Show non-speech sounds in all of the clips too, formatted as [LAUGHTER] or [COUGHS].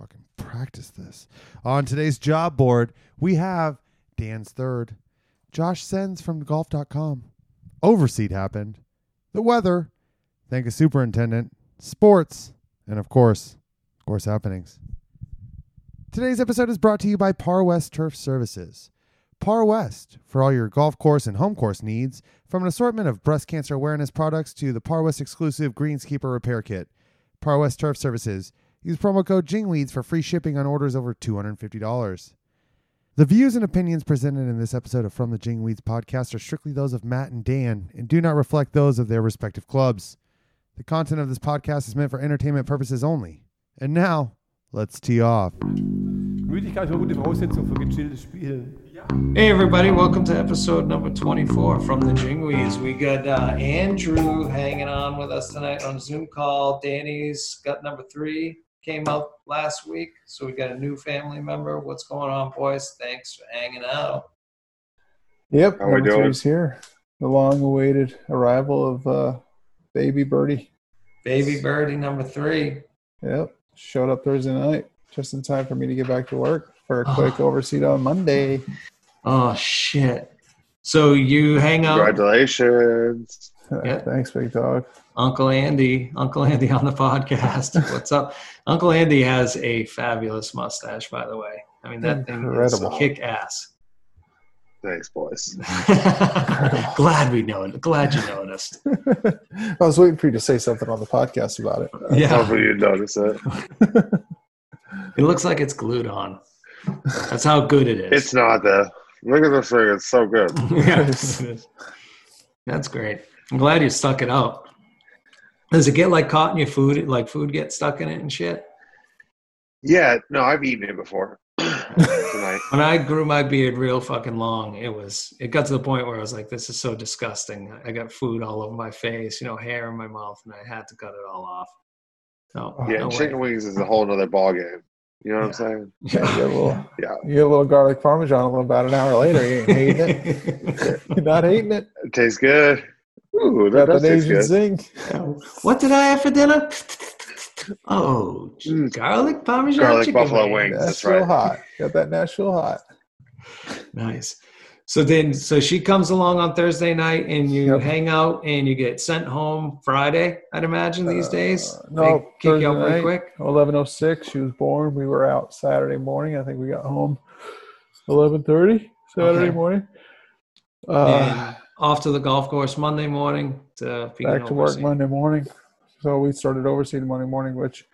fucking practice this. On today's job board, we have Dan's third, Josh Sens from golf.com. Overseed happened, the weather, thank a superintendent, sports, and of course, course happenings. Today's episode is brought to you by Par West Turf Services. Par West for all your golf course and home course needs, from an assortment of breast cancer awareness products to the Par West exclusive Greenskeeper repair kit. Par West Turf Services. Use promo code JINGWEEDS for free shipping on orders over $250. The views and opinions presented in this episode of From the Jingweeds podcast are strictly those of Matt and Dan and do not reflect those of their respective clubs. The content of this podcast is meant for entertainment purposes only. And now, let's tee off. Müdigkeit ist gute Voraussetzung für gechilltes Spielen. Hey everybody, welcome to episode number 24 from the Jingweeds. We got uh, Andrew hanging on with us tonight on Zoom call. Danny's got number three, came out last week, so we got a new family member. What's going on, boys? Thanks for hanging out. Yep, How we doing? three's here. The long-awaited arrival of uh, baby birdie. Baby Birdie number three. Yep, showed up Thursday night just in time for me to get back to work for a Oh. quick overseed on Monday. Oh shit! So you hang out, Congratulations. Yeah. [LAUGHS] Thanks, big dog. Uncle Andy, Uncle Andy on the podcast. [LAUGHS] What's up? Uncle Andy has a fabulous mustache, by the way. I mean that thing is Incredible. kick ass. Thanks, boys. [LAUGHS] glad we know it. Glad you noticed. [LAUGHS] I was waiting for you to say something on the podcast about it. Yeah, Hopefully you notice it. it looks like it's glued on. That's how good it is. It's not though. Look at this thing. It's so good. yeah. That's great. I'm glad you stuck it out. Does it get like caught in your food? Like food get stuck in it and shit? Yeah, no, I've eaten it before. [CLEARS THROAT] When I grew my beard real fucking long, it was it got to the point where I was like, this is so disgusting. I got food all over my face, you know, hair in my mouth, and I had to cut it all off. No, Oh, Yeah, no way. chicken wings is a whole other ball game. You know what I'm saying? [LAUGHS] Yeah, you get a little, Yeah. you get a little garlic parmesan about an hour later. You ain't hating it. [LAUGHS] You're not hating it. It tastes good. Ooh, that Got does that Asian good. zing. what did I have for dinner? Oh, Mm. garlic parmesan Garlic chicken buffalo wings. wings. That's Nashville right. hot. Got that Nashville hot. Nice. So then, so she comes along on Thursday night, and you Yep. hang out, and you get sent home Friday. I'd imagine these days. Uh, They no, kick you Thursday out pretty night, quick. 1106 she was born we were out saturday morning i think we got home 1130 saturday Okay. morning uh, and off to the golf course Monday morning to back to work monday morning so we started overseeing monday morning which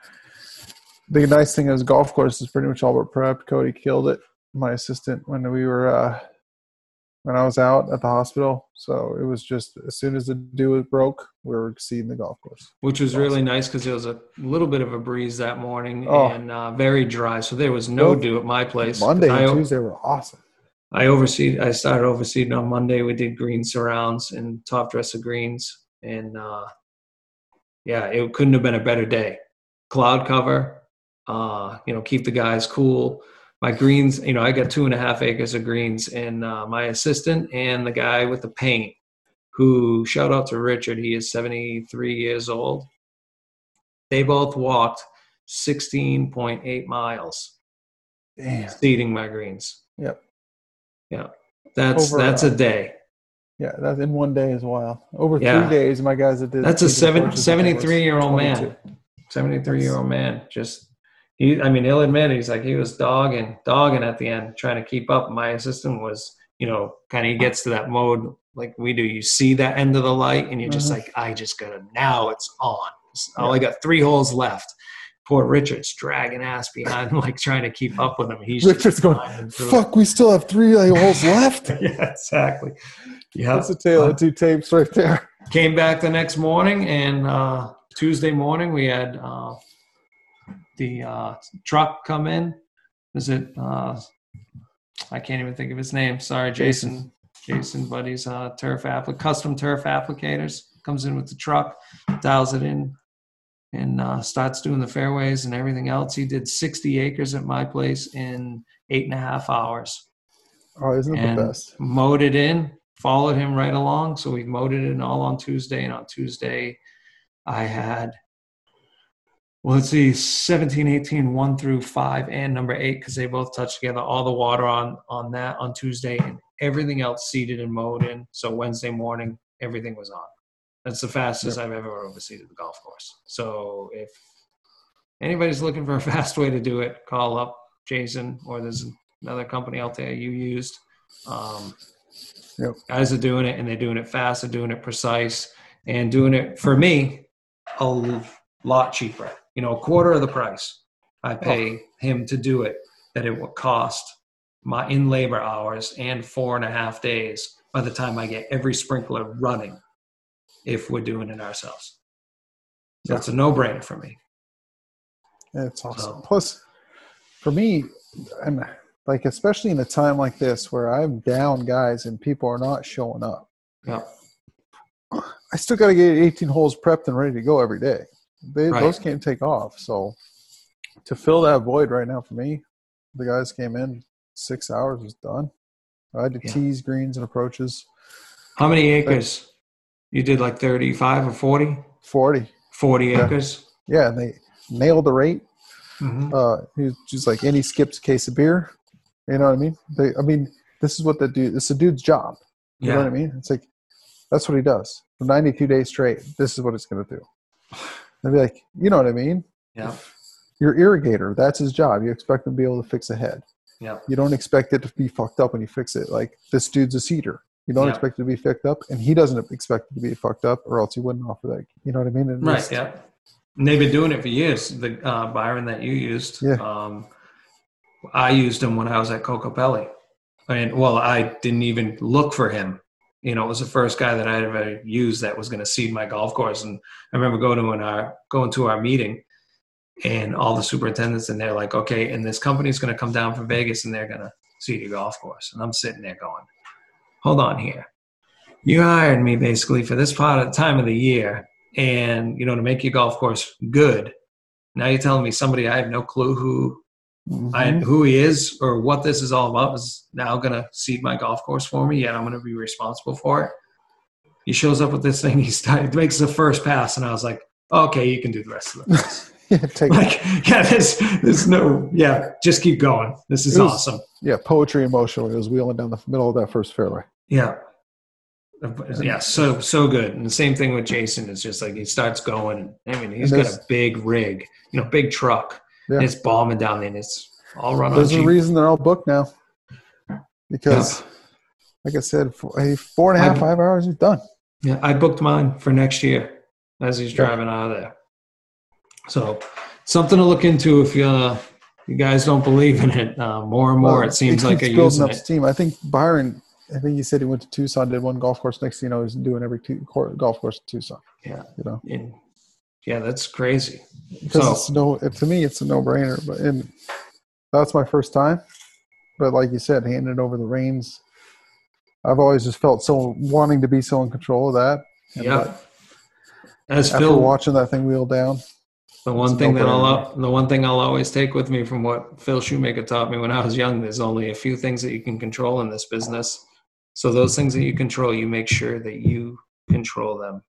the nice thing is golf course is pretty much all but prepped cody killed it my assistant when we were uh, when i was out at the hospital so it was just as soon as the dew was broke we were seeding the golf course which was really nice because there was a little bit of a breeze that morning Oh. and uh, very dry. So there was no Both dew at my place. monday I, and tuesday were awesome I oversee. I started overseeing on Monday. We did green surrounds and top dress of greens, and uh, yeah, it couldn't have been a better day. Cloud cover, uh, you know, keep the guys cool. My greens, you know, I got two and a half acres of greens, and uh, my assistant and the guy with the paint, who shout out to Richard. He is seventy three years old. They both walked sixteen point eight miles Damn. seeding my greens. Yep. Yeah, that's Over, that's uh, a day. Yeah, that's in one day as well. Over Yeah. three days, my guys that did. That's a seven, 73 year old 22. man. 73 year old man. Just he. I mean, he'll admit he's like he was dogging, dogging at the end, trying to keep up. My assistant was, you know, kind of he gets to that mode like we do. You see that end of the light, and you're just Mhm. like, I just gotta now. It's on. I got three holes left. Poor Richard's dragging ass behind, [LAUGHS] like trying to keep up with him. He's Richard's going, through it. Fuck, we still have three holes [LAUGHS] left. yeah, exactly. Yeah, That's a tale of two tapes right there. came back the next morning and uh, tuesday morning we had uh, the uh, truck come in is it uh, i can't even think of his name sorry jason jason buddy's uh, turf applic custom turf applicators comes in with the truck dials it in and uh, starts doing the fairways and everything else he did 60 acres at my place in eight and a half hours Oh, isn't it the best? mowed it in, followed him right along. So we mowed it in all on Tuesday, and on Tuesday, I had Well, let's see, 17, 18, 1 through 5, and number 8, because they both touched together. All the water on on that on Tuesday, and everything else seeded and mowed in. So Wednesday morning, everything was on. That's the fastest I've ever overseeded the golf course. So if anybody's looking for a [LAUGHS] fast way to do it, call up Jason, or there's another company out there you used. Um, Yep. Guys are doing it, and they're doing it fast. They're doing it precise, and doing it for me a lot cheaper. You know, a quarter of the price I pay him to do it that it would cost my in labor hours and four and a half days by the time I get every sprinkler running if we're doing it ourselves. So Yeah. it's a no brainer for me. It's awesome. So- Plus, for me, and like especially in a time like this where I'm down guys and people are not showing up, Yeah. I still got to get 18 holes prepped and ready to go every day. They, Right. Those can't take off. So to fill that void right now for me, the guys came in six hours was done. I had to Yeah. tees greens and approaches. How many acres? You did like 35 or 40? 40. 40 Yeah. acres? Yeah, and they nailed the rate. hmm uh he just like and he skips a case of beer you know what i mean they, i mean this is what the dude it's a dude's job you know what i mean it's like that's what he does for 92 days straight this is what it's going to do [SIGHS] they'd be like you know what i mean Yeah. your irrigator that's his job you expect him to be able to fix a head Yeah. you don't expect it to be fucked up when you fix it like this dude's a seeder you don't Yeah. expect it to be fucked up and he doesn't expect it to be fucked up or else he wouldn't offer that you know what i mean And Right. Yeah. And they've been doing it for years. The uh, Byron that you used. Yeah. Um, I used him when I was at Kokopelli. And well, I didn't even look for him. You know, it was the first guy that I ever used that was going to seed my golf course. And I remember going to an, our going to our meeting, and all the superintendents, and they're like, "Okay, and this company's going to come down from Vegas, and they're going to seed your golf course." And I'm sitting there going, "Hold on here, you hired me basically for this part of the time of the year, and you know to make your golf course good. Now you're telling me somebody I have no clue who I, Mhm. who he is or what this is all about is now going to seed my golf course for me, yet I'm going to be responsible for it. He shows up with this thing. [LAUGHS] He started, makes the first pass, and I was like, okay, you can do the rest of the [LAUGHS] pass. yeah, take like, yeah, there's, there's no, yeah, just keep going. This is was- awesome. yeah poetry when he was wheeling down the middle of that first fairway Yeah. Yeah, so so good. And the same thing with Jason. It's just like he starts going. I mean, he's got a big rig, you know, big truck. Yeah. And it's bombing down there and it's all run There's a reason they're all booked now. Because, like I said, four, four and a half, I'm- five hours, he's done. Yeah, I booked mine for next year as he's Yeah. driving out of there. So something to look into if you uh, you guys don't believe in it. Uh, more and more, Well, it seems like you're building up it. steam. I think Byron. I think he said he went to Tucson, did one golf course. Next thing you know, he's doing every two, golf course in Tucson. Yeah. you know, yeah, that's crazy. because So- it's no. it- To me, it's a no-brainer. But and that's my first time. But like you said, handing over the reins, I've always just felt so wanting to be so in control of that. And Yeah. but As after Phil watching that thing wheel down, The one thing that I'll the one thing I'll always take with me from what Phil Shoemaker taught me when I was young, there's only a few things that you can control in this business. So those things that you control, you make sure that you control them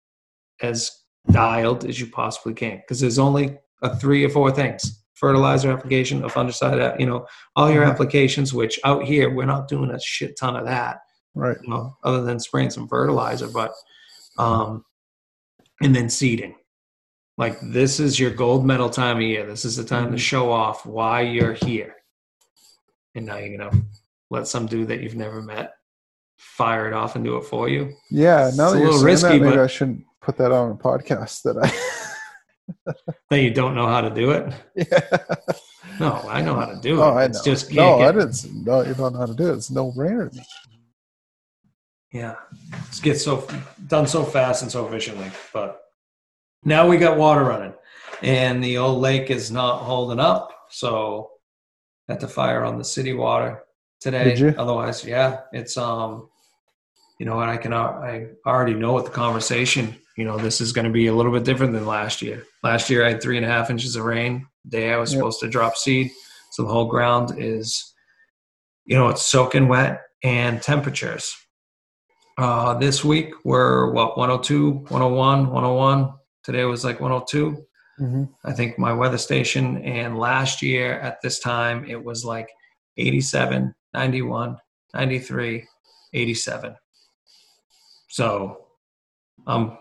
as dialed as you possibly can. Because there's only a three or four things: fertilizer application, a fungicide, you know, all your Mhm. applications. Which out here we're not doing a shit ton of that right? you know, other than spraying some fertilizer, but um, and then seeding. Like this is your gold medal time of year. This is the time to Mhm. show off why you're here. And now you're gonna let some dude that you've never met fire it off and do it for you. Yeah, no, It's a little risky, that, maybe I shouldn't put that on a podcast. That I, [LAUGHS] That you don't know how to do it. yeah. No, I know how to do it. Oh, I know. it's just no, can't I get- didn't. No, you don't know how to do it. It's no brainer to me. Yeah, it's get so done so fast and so efficiently. But now we got water running, and the old lake is not holding up. So had to fire on the city water today. Otherwise, yeah, it's um, you know, and I can I already know what the conversation. You know, this is going to be a little bit different than last year. Last year I had three and a half inches of rain. The day I was Yep. supposed to drop seed, so the whole ground is, you know, it's soaking wet and temperatures. Uh, this week we're what 102, 101, 101. Today was like 102. Mhm. I think my weather station. And last year at this time, it was like 87, 91, 93, 87. So I'm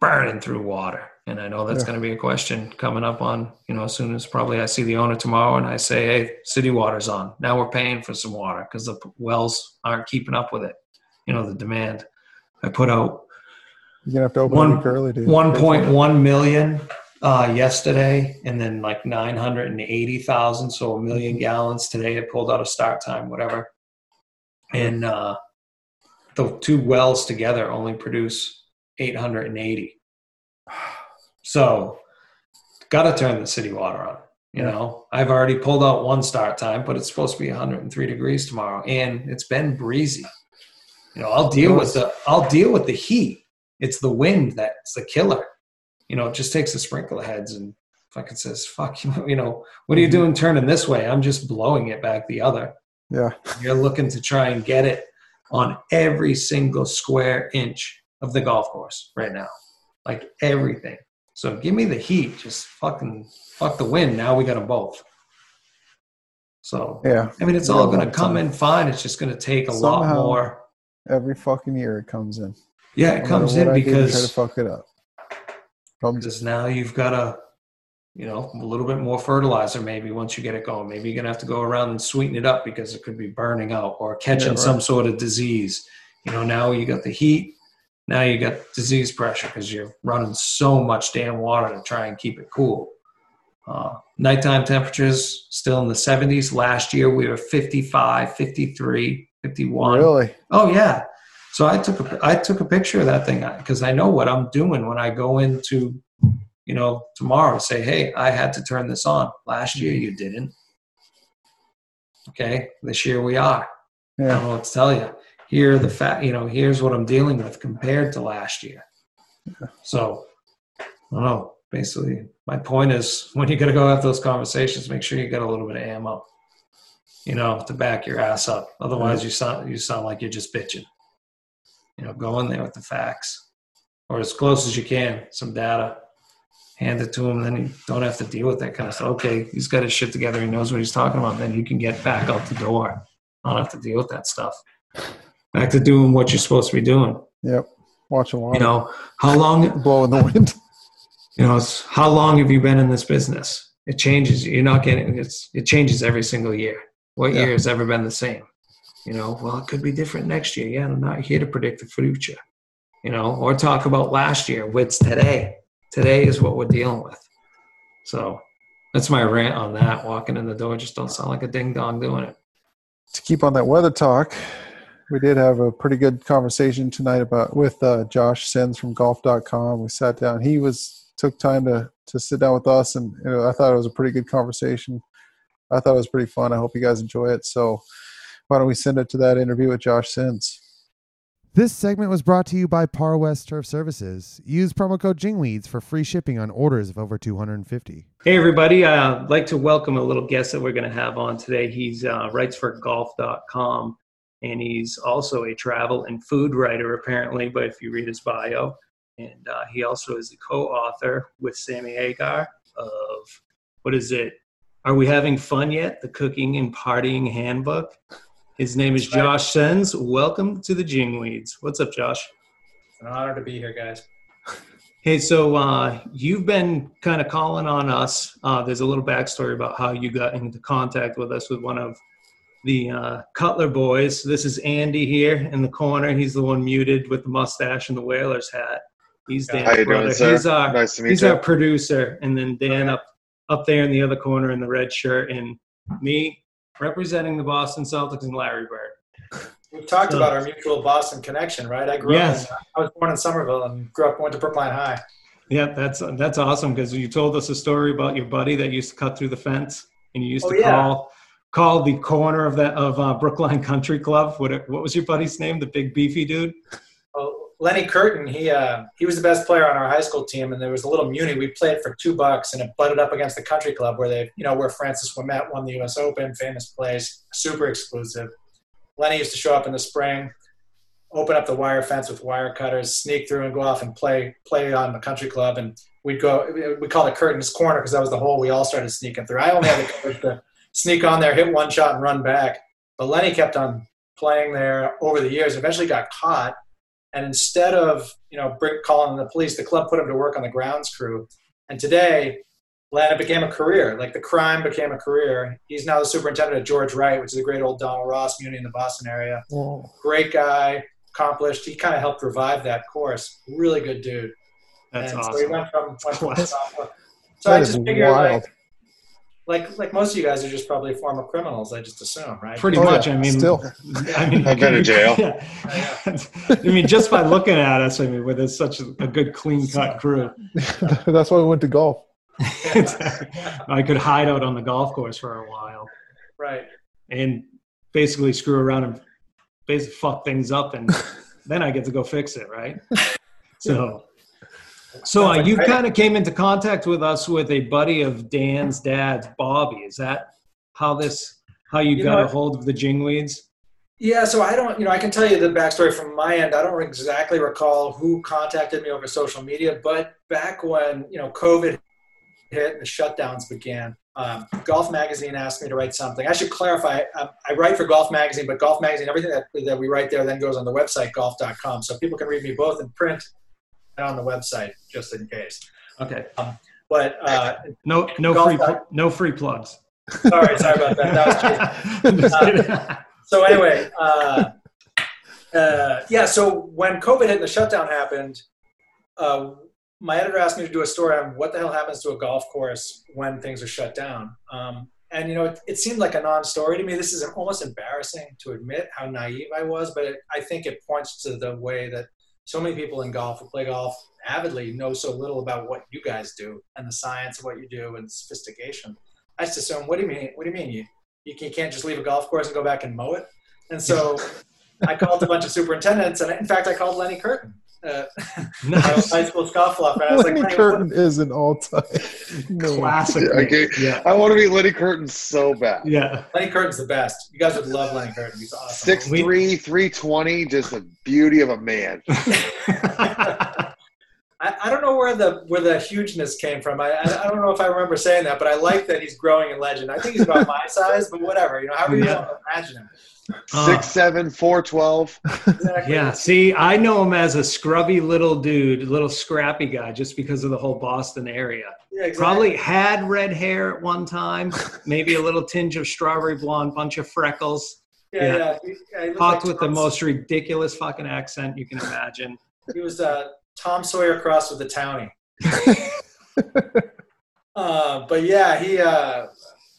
burning through water. And I know that's Yeah. going to be a question coming up on, you know, as soon as probably I see the owner tomorrow and I say, hey, city water's on. Now we're paying for some water because the wells aren't keeping up with it, you know, the demand. I put out You're gonna have to open One- a early, dude. 1.1 million uh, yesterday, and then like 980,000, so a million gallons today. It pulled out a start time, whatever. And uh, the two wells together only produce 880. [SIGHS] So, got to turn the city water on. You Yeah. know, I've already pulled out one start time, but it's supposed to be 103 degrees tomorrow, and it's been breezy. You know, I'll deal with the I'll deal with the heat. It's the wind that's the killer. You know, it just takes the sprinkler heads and fucking says, "Fuck you." [LAUGHS] You know, what are you doing turning this way? I'm just blowing it back the other. Yeah. You're looking to try and get it on every single square inch of the golf course right now, like everything. So give me the heat, just fucking fuck the wind. Now we got them both. So Yeah. I mean, it's all going to come uh, in fine. It's just going to take a lot Somehow- more. Every fucking year it comes in. Yeah, it matter comes in I to try to because fuck it up. Because now you've got a you know a little bit more fertilizer maybe once you get it going maybe you're going to have to go around and sweeten it up because it could be burning out or catching right. some sort of disease you know now you got the heat now you got disease pressure because you're running so much damn water to try and keep it cool uh, nighttime temperatures still in the 70s last year we were 55 53 51 really. Oh yeah. So I took a I took a picture of that thing because I know what I'm doing when I go into, you know, tomorrow. Say, hey, I had to turn this on. Last year mm-hmm. you didn't. Okay, this year we are. I don't Yeah. know what to tell you. Here the fact, you know, here's what I'm dealing with compared to last year. So I don't know. Basically, my point is when you're going to go have those conversations, make sure you got a little bit of ammo, you know, to back your ass up. Otherwise, you sound you sound like you're just bitching. You know, go in there with the facts, or as close as you can, some data. Hand it to him, then you don't have to deal with that kind of stuff. Okay, he's got his shit together. He knows what he's talking about. Then you can get back out the door. I don't have to deal with that stuff. Back to doing what you're supposed to be doing. Yep. Watching water. You know, how long [LAUGHS] blowing the wind. [LAUGHS] you know it's how long have you been in this business it changes you're not getting it's it changes every single year what Yeah. year has ever been the same you know well it could be different next year yeah i'm not here to predict the future you know or talk about last year what's today today is what we're dealing with so that's my rant on that walking in the door just don't sound like a ding dong doing it to keep on that weather talk, we did have a pretty good conversation tonight about with uh, Josh Sens from golf.com. We sat down. He was took time to to sit down with us, and you know, I thought it was a pretty good conversation. I thought it was pretty fun. I hope you guys enjoy it. So, why don't we send it to that interview with Josh Sens? This segment was brought to you by Par West Turf Services. Use promo code JINGWEEDS for free shipping on orders of over 250. Hey, everybody. Uh, I'd like to welcome a little guest that we're going to have on today. He's uh, writes for golf.com and he's also a travel and food writer, apparently, but if you read his bio. And uh, he also is the co author with Sammy Hagar of what is it? Are We Having Fun Yet? The Cooking and Partying Handbook. His name is Josh Sens. Welcome to the Jingweeds. What's up, Josh? It's an honor to be here, guys. Hey, so uh, you've been kind of calling on us. Uh, there's a little backstory about how you got into contact with us with one of the uh, Cutler boys. This is Andy here in the corner. He's the one muted with the mustache and the Whalers hat. He's Dan's How you brother. doing, sir? He's our nice to meet he's you. our producer, and then Dan up up there in the other corner in the red shirt, and me representing the Boston Celtics and Larry Bird. We've talked So- about our mutual Boston connection, right? I grew Yes. up. In, I was born in Somerville and grew up went to Brookline High. Yeah, that's that's awesome because you told us a story about your buddy that used to cut through the fence, and you used Oh, to yeah. call call the corner of that of uh, Brookline Country Club. What what was your buddy's name? The big beefy dude. Lenny Curtin, he uh, he was the best player on our high school team, and there was a little muni. We played for two bucks, and it butted up against the Country Club, where they, you know, where Francis Ouimet won the U.S. Open, famous place, super exclusive. Lenny used to show up in the spring, open up the wire fence with wire cutters, sneak through, and go off and play play on the Country Club. And we'd go. We called it Curtin's Corner because that was the hole we all started sneaking through. I only had to sneak on there, hit one shot, and run back. But Lenny kept on playing there over the years. Eventually, got caught, and instead of you know bring, calling the police, the club put him to work on the grounds crew. And today, Lenny became a career. Like the crime became a career. He's now the superintendent at George Wright, which is a great old Donald Ross Muni in the Boston area. Oh, Great guy, accomplished. He kind of helped revive that course. Really good dude. That's and So he awesome. went from, went from Class. sophomore. So I just figured wild. like, like like most of you guys are just probably former criminals. I just assume, right? Pretty Oh, yeah. much. I mean, Still. I mean, I've been in jail. [LAUGHS] Yeah. I mean, just by looking at us, I mean, with it's such a, a good, clean cut crew, [LAUGHS] That's why we went to golf. [LAUGHS] I could hide out on the golf course for a while right. and basically screw around and basically fuck things up, and then I get to go fix it, right? So. So uh, you kind of came into contact with us with a buddy of Dan's dad's, Bobby. Is that how this? How you, You got know a hold of the Jingweeds? Yeah, so I don't, you know, I can tell you the backstory from my end. I don't exactly recall who contacted me over social media, but back when you know COVID hit and the shutdowns began, um, Golf Magazine asked me to write something. I should clarify. I, I write for Golf Magazine, but Golf Magazine, everything that, that we write there then goes on the website golf.com, so people can read me both in print on the website, just in case. Okay. Um, But uh, No, no free, dot- no free plugs. sorry, sorry about that. That was [LAUGHS] kidding. so anyway, uh, uh, yeah. So when COVID hit and the shutdown happened, uh, my editor asked me to do a story on what the hell happens to a golf course when things are shut down. Um, and you know, it, it seemed like a non-story to me. This is almost embarrassing to admit how naive I was, but it, I think it points to the way that so many people in golf who play golf avidly know so little about what you guys do and the science of what you do and sophistication. I just assume, what do you mean? What do you mean you you can- can't just leave a golf course and go back and mow it? And so [LAUGHS] I called a bunch of superintendents, and in fact, I called Lenny Curtin, uh, [LAUGHS] my Nice. high school scofflaw. And I was like, Lenny "Lenny, Curtin is an all-time. name. [LAUGHS] Classic. Yeah, okay. Yeah. I want to be Lenny Curtin so bad. Yeah. Lenny Curtin's the best. You guys would love Lenny Curtin. He's awesome. Six three, three twenty, just a beauty of a man. [LAUGHS] I, I don't know where the where the hugeness came from. I, I I don't know if I remember saying that, but I like that he's growing in legend. I think he's about my size, but whatever. You know, however you want to imagine him. Six seven, four twelve. Exactly. [LAUGHS] yeah. See, I know him as a scrubby little dude, little scrappy guy, just because of the whole Boston area. Yeah, exactly. Probably had red hair at one time, maybe a little tinge of strawberry blonde, bunch of freckles. Yeah, yeah. yeah. He, yeah, Talked like with the most ridiculous fucking accent you can imagine. He was uh, Tom Sawyer crossed with the townie. [LAUGHS] uh, but yeah, he uh,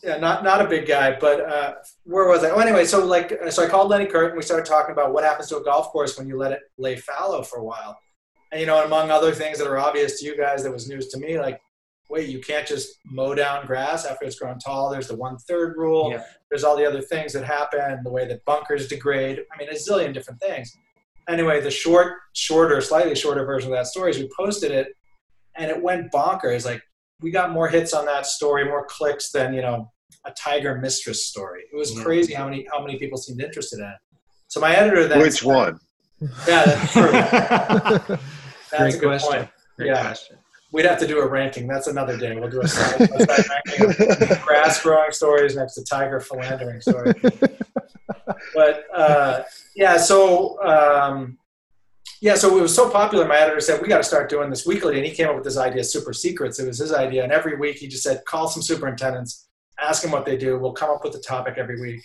yeah, not not a big guy, but uh, where was I? Oh, anyway, so like, so I called Lenny Curtin. We started talking about what happens to a golf course when you let it lay fallow for a while, and you know, among other things that are obvious to you guys, that was news to me. Like, wait, you can't just mow down grass after it's grown tall. There's the one third rule. Yeah. There's all the other things that happen, the way that bunkers degrade. I mean, a zillion different things anyway, the short, shorter, slightly shorter version of that story is we posted it, and it went bonkers. Like we got more hits on that story, more clicks than you know a Tiger Mistress story. It was Yeah. crazy how many how many people seemed interested in it. So my editor then, Which one? Yeah, that's [LAUGHS] true. That's Great a good question. point. Great Yeah. question. We'd have to do a ranking. That's another day. We'll do a side, ranking of grass growing stories next to tiger philandering stories. but uh, yeah, so um, yeah, so it was so popular. My editor said we got to start doing this weekly, and he came up with this idea, super secrets. It was his idea, and every week he just said, call some superintendents, ask them what they do. We'll come up with a topic every week.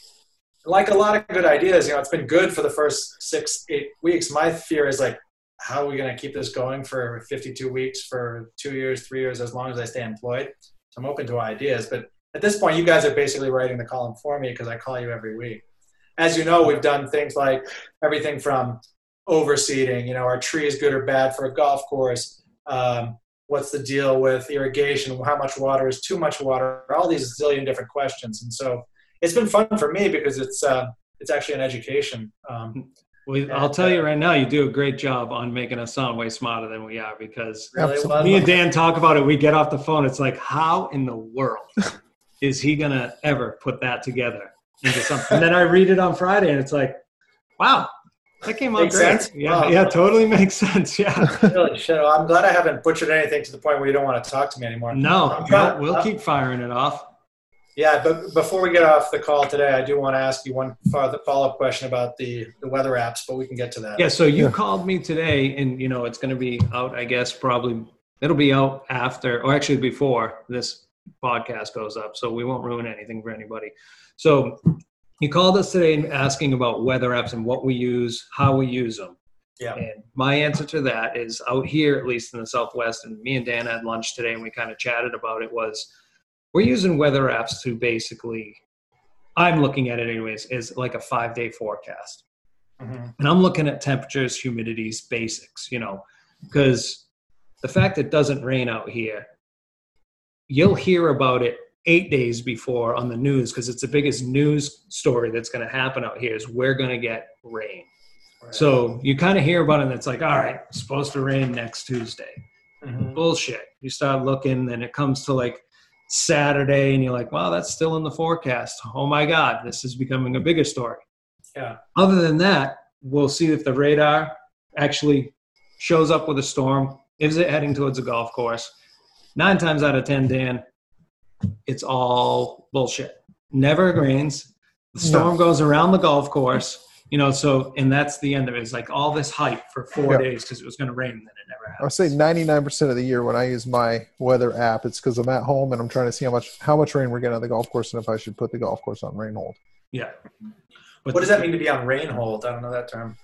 Like a lot of good ideas, you know, it's been good for the first six, eight weeks. My fear is like, how are we going to keep this going for 52 weeks, for two years, three years, as long as I stay employed? So I'm open to ideas, but at this point, you guys are basically writing the column for me because I call you every week. As you know, we've done things like everything from overseeding, you know, are trees good or bad for a golf course? Um, what's the deal with irrigation? How much water is too much water? All these zillion different questions. And so it's been fun for me because it's, uh, it's actually an education. Um, Well, I'll tell you right now, you do a great job on making us sound way smarter than we are because really Absolutely. me and Dan talk about it. We get off the phone. It's like, how in the world [LAUGHS] is he going to ever put that together into something? And then I read it on Friday and it's like, wow, That came out Makes great. sense? Yeah, Wow. yeah, totally [LAUGHS] makes sense. Yeah. Really, shit. Well, I'm glad I haven't butchered anything to the point where you don't want to talk to me anymore. No, I'm we'll, we'll keep firing it off. Yeah, but before we get off the call today, I do want to ask you one follow up question about the, the weather apps, but we can get to that. Yeah, so you Yeah. called me today, and you know it's going to be out. I guess probably it'll be out after, or actually before this podcast goes up, so we won't ruin anything for anybody. So you called us today and asking about weather apps and what we use, how we use them. Yeah. And my answer to that is out here, at least in the Southwest, and me and Dan had lunch today, and we kind of chatted about it. Was we're using weather apps to basically, I'm looking at it anyways, is like a five day forecast Mhm. and I'm looking at temperatures, humidities, basics, you know, because the fact it doesn't rain out here, you'll hear about it eight days before on the news because it's the biggest news story that's going to happen out here is we're going to get rain. So you kind of hear about it and it's like, all right, it's supposed to rain next Tuesday. Mhm. Bullshit. You start looking and it comes to like Saturday and you're like, wow, that's still in the forecast. Oh my God, this is becoming a bigger story. Yeah. Other than that, we'll see if the radar actually shows up with a storm. Is it heading towards a golf course? Nine times out of 10, Dan, it's all bullshit. Never rains. The storm goes around the golf course, you know, so, and that's the end of it. It's like all this hype for four Yeah. days because it was going to rain and then it never happened. I would say 99% of the year when I use my weather app, it's because I'm at home and I'm trying to see how much how much rain we're getting on the golf course and if I should put the golf course on rain hold. Yeah. But What does that mean to be on rain hold? I don't know that term.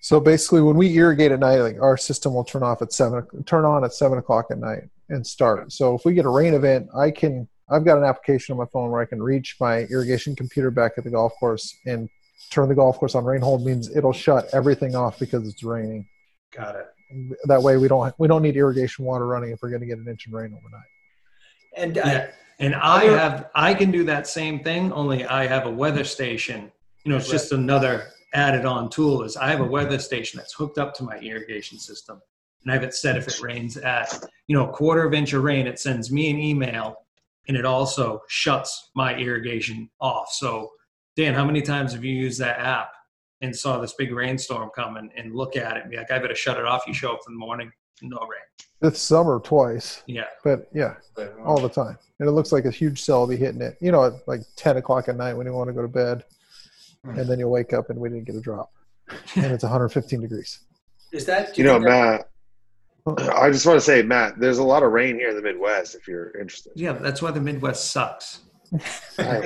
So basically, when we irrigate at night, like our system will turn off at seven, turn on at seven o'clock at night and start. So if we get a rain event, I can. I've got an application on my phone where I can reach my irrigation computer back at the golf course and turn the golf course on rain hold. Means it'll shut everything off because it's raining. Got it. That way, we don't we don't need irrigation water running if we're going to get an inch of rain overnight. And uh, Yeah. And I have, I can do that same thing, only I have a weather station. You know, it's just another added on tool is I have a weather station that's hooked up to my irrigation system. And I have it set if it rains at, you know, a quarter of inch of rain, it sends me an email and it also shuts my irrigation off. So Dan, how many times have you used that app and saw this big rainstorm coming and look at it and be like, I better shut it off. You show up in the morning, no rain. This summer, twice, Yeah. but yeah, all the time. And it looks like a huge cell will be hitting it. You know, at like ten o'clock at night when you want to go to bed, and then you wake up and we didn't get a drop, [LAUGHS] and it's 115 degrees. is that do You know, think that- Matt. I just want to say, Matt, there's a lot of rain here in the Midwest. If you're interested, Yeah, that's why the Midwest sucks. [LAUGHS]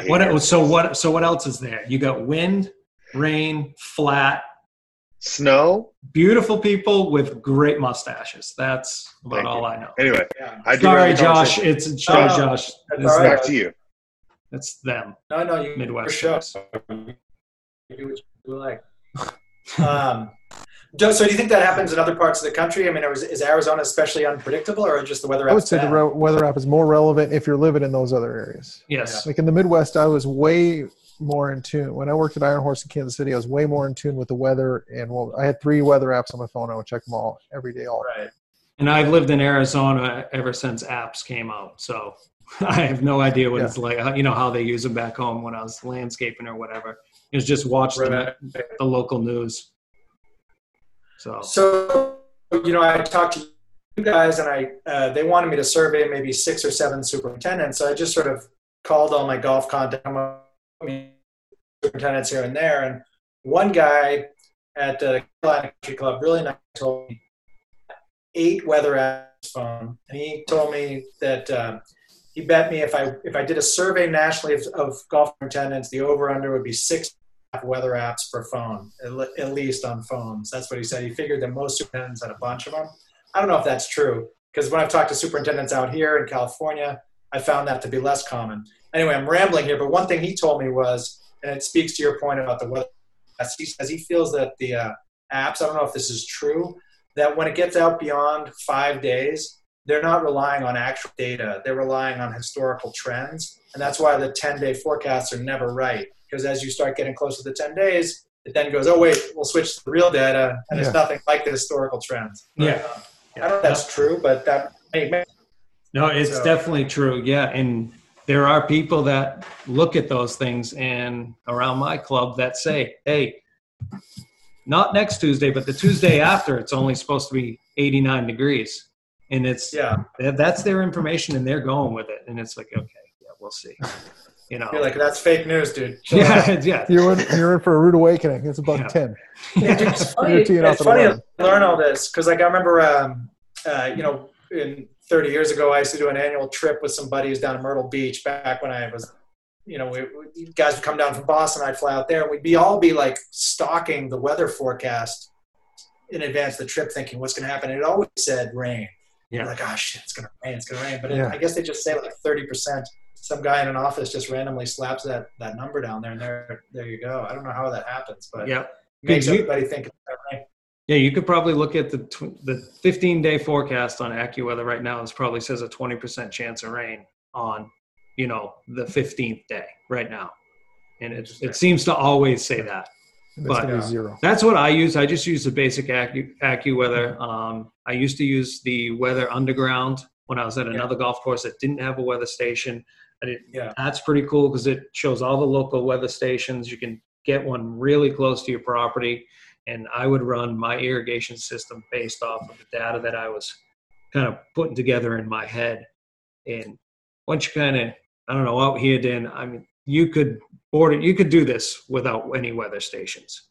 What it. so what so what else is there? You got wind, rain, flat, snow. beautiful people with great mustaches. That's about Thank all you. I know. Anyway, Yeah. I Sorry, have Josh. It's it's sorry, No, Josh. that's It's, all right. Back to you. That's them. No, no, you Midwest For sure. You do what you like. [LAUGHS] um, do- so, do you think that happens in other parts of the country? I mean, is, is Arizona especially unpredictable, or just the weather? App? I would app's say the bad? re- weather app is more relevant if you're living in those other areas. Yes. Like in the Midwest, I was way more in tune. When I worked at Iron Horse in Kansas City, I was way more in tune with the weather. And well, I had three weather apps on my phone. I would check them all every day. All Right. And I've lived in Arizona ever since apps came out. So [LAUGHS] I have no idea what Yeah. it's like, you know, how they use them back home when I was landscaping or whatever. It was just watch the, the local news. So So, you know, I talked to you guys, and I uh, they wanted me to survey maybe six or seven superintendents. So I just sort of called all my golf contact superintendents here and there, and one guy at the Carolina Country Club really nice told me eight weather apps phone, and he told me that. Uh, he bet me if I if I did a survey nationally of, of golf superintendents, the over under would be six weather apps for phone, at, le- at least on phones. That's what he said. He figured that most superintendents had a bunch of them. I don't know if that's true because when I've talked to superintendents out here in California, I found that to be less common. Anyway, I'm rambling here, but one thing he told me was, and it speaks to your point about the weather. He says he feels that the uh, apps. I don't know if this is true. That when it gets out beyond five days, they're not relying on actual data. They're relying on historical trends, and that's why the 10-day forecasts are never right because as you start getting close to the 10 days, it then goes, oh, wait, we'll switch to the real data, and Yeah. it's nothing like the historical trends. Yeah. Um, I don't know if that's true, but that may may- No, it's So- definitely true. Yeah, and there are people that look at those things and around my club that say, "Hey, not next Tuesday, but the Tuesday after, it's only supposed to be 89 degrees. And it's, Yeah, that's their information and they're going with it. And it's like, okay, yeah, we'll see. [LAUGHS] You know, you're like that's fake news, dude. Chill out. yeah, [LAUGHS] yeah. You're in, you're in for a rude awakening. It's about Yeah. ten. [LAUGHS] Yeah, dude, it's funny, You're teeing off it's funny to learn all this because, like, I remember, um, uh, you know, in 30 years ago, I used to do an annual trip with some buddies down to Myrtle Beach back when I was, you know, we, we, guys would come down from Boston, I'd fly out there, and we'd be all be like stalking the weather forecast in advance of the trip, thinking what's going to happen. And it always said rain. Yeah. You're like, oh shit, it's going to rain, it's going to rain. But it, Yeah. I guess they just say like 30%. Some guy in an office just randomly slaps that, that number down there, and there, there you go. I don't know how that happens, but Yeah. makes Did you- everybody think it's. Yeah, you could probably look at the tw- the 15 day forecast on AccuWeather right now. It probably says a 20% chance of rain on, you know, the 15th day right now, and it it seems to always say that. And it's But- gonna zero. That's what I use. I just use the basic Accu AccuWeather. Um, I used to use the Weather Underground when I was at another golf course that didn't have a weather station. I didn't, Yeah. that's pretty cool because it shows all the local weather stations. You can get one really close to your property. And I would run my irrigation system based off of the data that I was kind of putting together in my head. And once you kind of, I don't know, out here, Dan, I mean, you could board it, you could do this without any weather stations.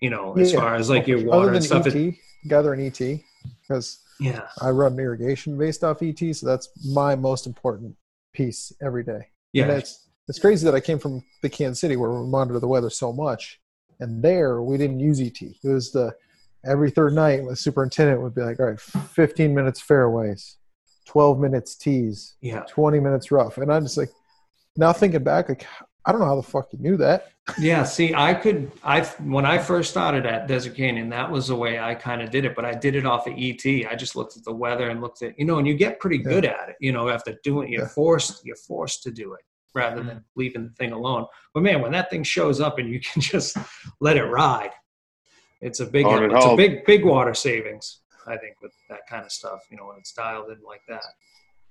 You know, as far as like your water and stuff. ET, It, gathering ET, because yeah. I run irrigation based off ET, so that's my most important piece every day. Yeah. And it's it's crazy that I came from the Kansas City where we monitor the weather so much, and there we didn't use ET. It was the every third night the superintendent would be like, "All right, 15 minutes fairways, 12 minutes tees, Yeah. 20 minutes rough," and I'm just like, now thinking back, like I don't know how the fuck you knew that. Yeah, see, I could. I when I first started at Desert Canyon, that was the way I kind of did it. But I did it off of ET. I just looked at the weather and looked at you know, and you get pretty good at it. You know, after doing, it, you're Yeah. forced. You're forced to do it rather than leaving the thing alone. But man, when that thing shows up and you [LAUGHS] can just let it ride, it's a big. On and It's a big, big water savings. I think with that kind of stuff. You know, when it's dialed in like that.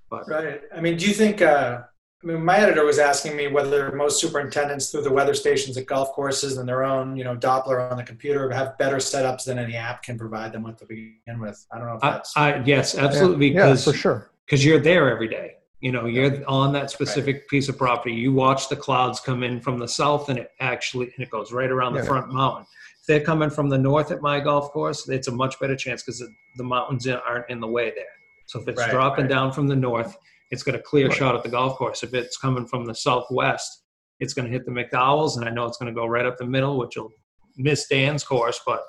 But Right. I mean, do you think? Uh, I mean, my editor was asking me whether most superintendents through the weather stations at golf courses and their own, you know, Doppler on the computer have better setups than any app can provide them with to begin with. I don't know if that's I yes, absolutely. yeah, Because for sure. because you're there every day. You know, you're on that specific piece of property. You watch the clouds come in from the south, and it actually and it goes right around the Yeah. front mountain. If they're coming from the north at my golf course, it's a much better chance because the mountains aren't in the way there. So if it's Right, dropping right. down from the north, it's got a clear Right. shot at the golf course. If it's coming from the southwest, it's going to hit the McDowells, and I know it's going to go right up the middle, which will miss Dan's course. But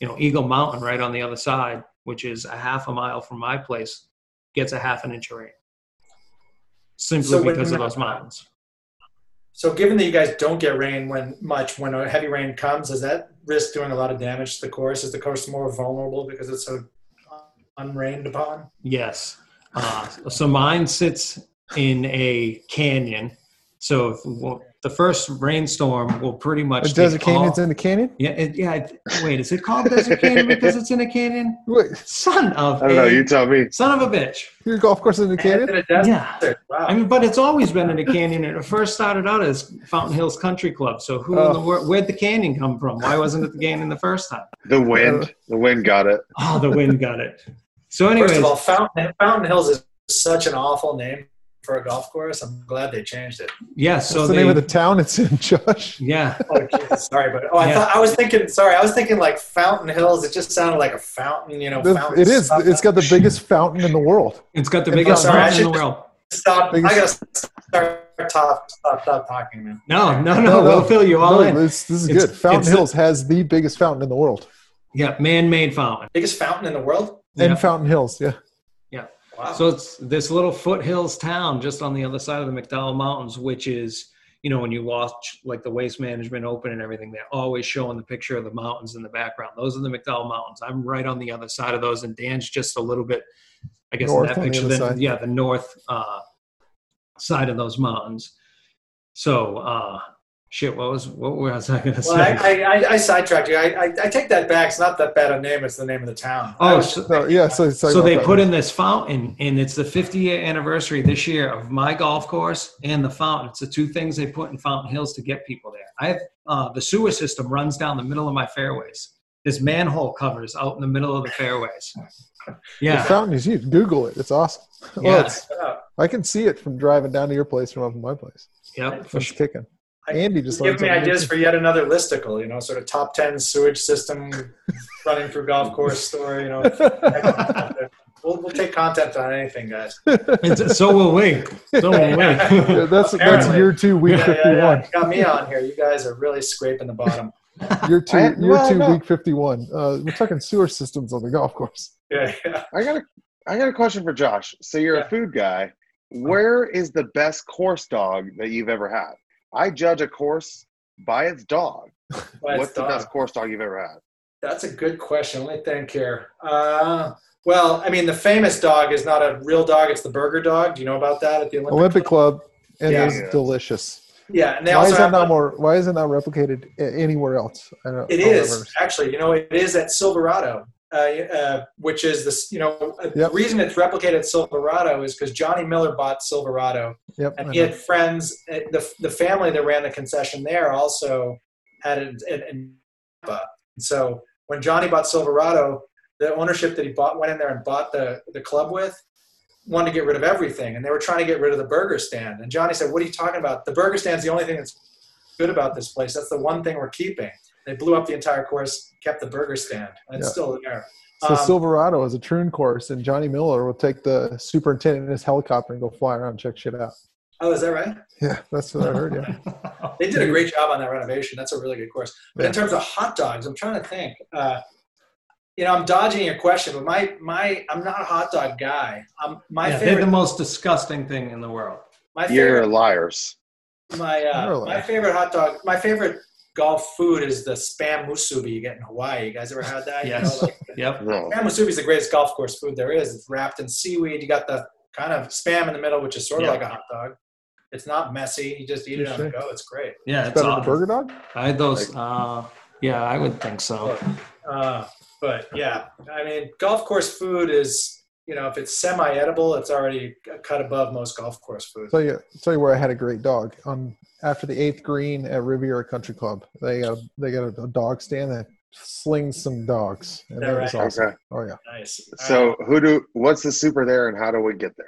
you know, Eagle Mountain right on the other side, which is a half a mile from my place, gets a half an inch of rain simply So when- because of those mountains. so. Given that you guys don't get rain when much when a heavy rain comes, does that risk doing a lot of damage to the course? Is the course more vulnerable because it's so unrained upon? Yes. Uh, so mine sits in a canyon. So if, well, the first rainstorm will pretty much The take Desert Canyon's all- in the canyon. yeah, it, yeah. it- Wait, is it called Desert Canyon because it's in a canyon? Wait, Son of I don't know. You tell me. son of a bitch. your golf course is in the canyon. In? Yeah. Wow. I mean, but it's always been in a canyon. It first started out as Fountain Hills Country Club. So who in the Oh. world? Where'd the canyon come from? Why wasn't it the canyon the first time? The wind. The wind got it. Oh, the wind got it. So, First anyways, of all, Fountain, Fountain Hills is such an awful name for a golf course. I'm glad they changed it. yeah. So What's the they, name of the town it's in, [LAUGHS] Josh? yeah, Oh, Jesus, sorry, but oh, I Yeah. thought I was thinking. Sorry, I was thinking like Fountain Hills. It just sounded like a fountain. You know, The- fountain it is. stuff. It's got the biggest fountain in the world. it's got the And biggest sorry, fountain in the world. Stop! biggest- I gotta start. Stop! Stop! Stop talking, man. No, no, no. we'll fill you all no, in. This, this is It's- good. Fountain it's- Hills has the biggest fountain in the world. Yeah, man-made fountain. Biggest fountain in the world. Yeah. In Fountain Hills, yeah. Yeah. Wow. So it's this little foothills town just on the other side of the McDowell Mountains, which is, you know, when you watch like the Waste Management Open and everything, they're always showing the picture of the mountains in the background. Those are the McDowell Mountains. I'm right on the other side of those, and Dan's just a little bit, I guess, North in that on the picture, then, yeah, the north uh, side of those mountains. So, uh, shit, what was what was I going to well, say? I, I, I, I sidetracked you. I, I, I take that back. It's not that bad a name. It's the name of the town. Oh, was- so, No, yeah. So, so they put in this fountain and it's the 50 year anniversary this year of my golf course and the fountain it's the two things they put in fountain hills to get people there i have uh, the sewer system runs down the middle of my fairways This manhole covers out in the middle of the fairways. The Yeah, fountain is huge. Google it. It's awesome. [LAUGHS] Well, Yeah. it's, I can see it from driving down to your place from up in my place. yep, for It's sure. kicking. I- Andy just Give me ideas for yet another listicle, you know, sort of top 10 sewage system [LAUGHS] running through golf course story, you know. [LAUGHS] we'll, we'll take content on anything, guys. It's- so will we. So will we. Yeah, [LAUGHS] that's that's year two, week Yeah, yeah, yeah. got me on here. You guys are really scraping the bottom. Year two, I- year well, two, no. week fifty one. Uh, we're talking sewer systems on the golf course. Yeah, yeah. I got a I got a question for Josh. So you're Yeah. a food guy. Where is the best course dog that you've ever had? I judge a course by its dog. But What's it's the dog. best course dog you've ever had? That's a good question. Let me think here. Uh, well, I mean, the famous dog is not a real dog; it's the burger dog. Do you know about that at the Olympic? Olympic Club, and Yeah. it's Yeah. delicious. Yeah, and they Why also is that have not a- more? Why is it not replicated anywhere else? I don't, It I'll is never- actually, you know, it is at Silverado, uh, uh, which is this. You know, uh, Yep. the reason it's replicated at Silverado is because Johnny Miller bought Silverado, Yep. and he had friends. The the family that ran the concession there also had it in, in. So when Johnny bought Silverado, the ownership that he bought went in there and bought the the club with wanted to get rid of everything, and they were trying to get rid of the burger stand. And Johnny said, "What are you talking about? The burger stand's the only thing that's good about this place. That's the one thing we're keeping." They blew up the entire course, kept the burger stand, and it's Yeah. still there. So Um, Silverado is a Troon course, and Johnny Miller will take the superintendent in his helicopter and go fly around and check shit out. Oh, is that right? Yeah, that's what I heard. Yeah. [LAUGHS] They did a great job on that renovation. That's a really good course. But in terms of hot dogs, I'm trying to think. Uh, you know, I'm dodging your question, but my my I'm not a hot dog guy. Um, my Yeah, they're favorite, the most disgusting thing in the world. my You're liars. my uh, You're a liar. my favorite hot dog, my favorite golf food is the spam musubi you get in Hawaii. You guys ever had that? Yes. You know, like, Yep. No. spam musubi is the greatest golf course food there is. It's wrapped in seaweed. You got the kind of spam in the middle, which is sort of Yeah. like a hot dog. It's not messy. You just eat it on the go. It's great. Yeah, It's it's better than awesome. Burger Dog. I had those. Uh, yeah, I would think so. Uh, but yeah, I mean, golf course food is, you know, if it's semi-edible, it's already a cut above most golf course food. Tell you, tell you where I had a great dog on after the eighth green at Riviera Country Club. They got a, they got a, a dog stand that slings some dogs, and Is that that was awesome. Okay. Oh yeah, Nice. So who do? What's the super there, and how do we get there?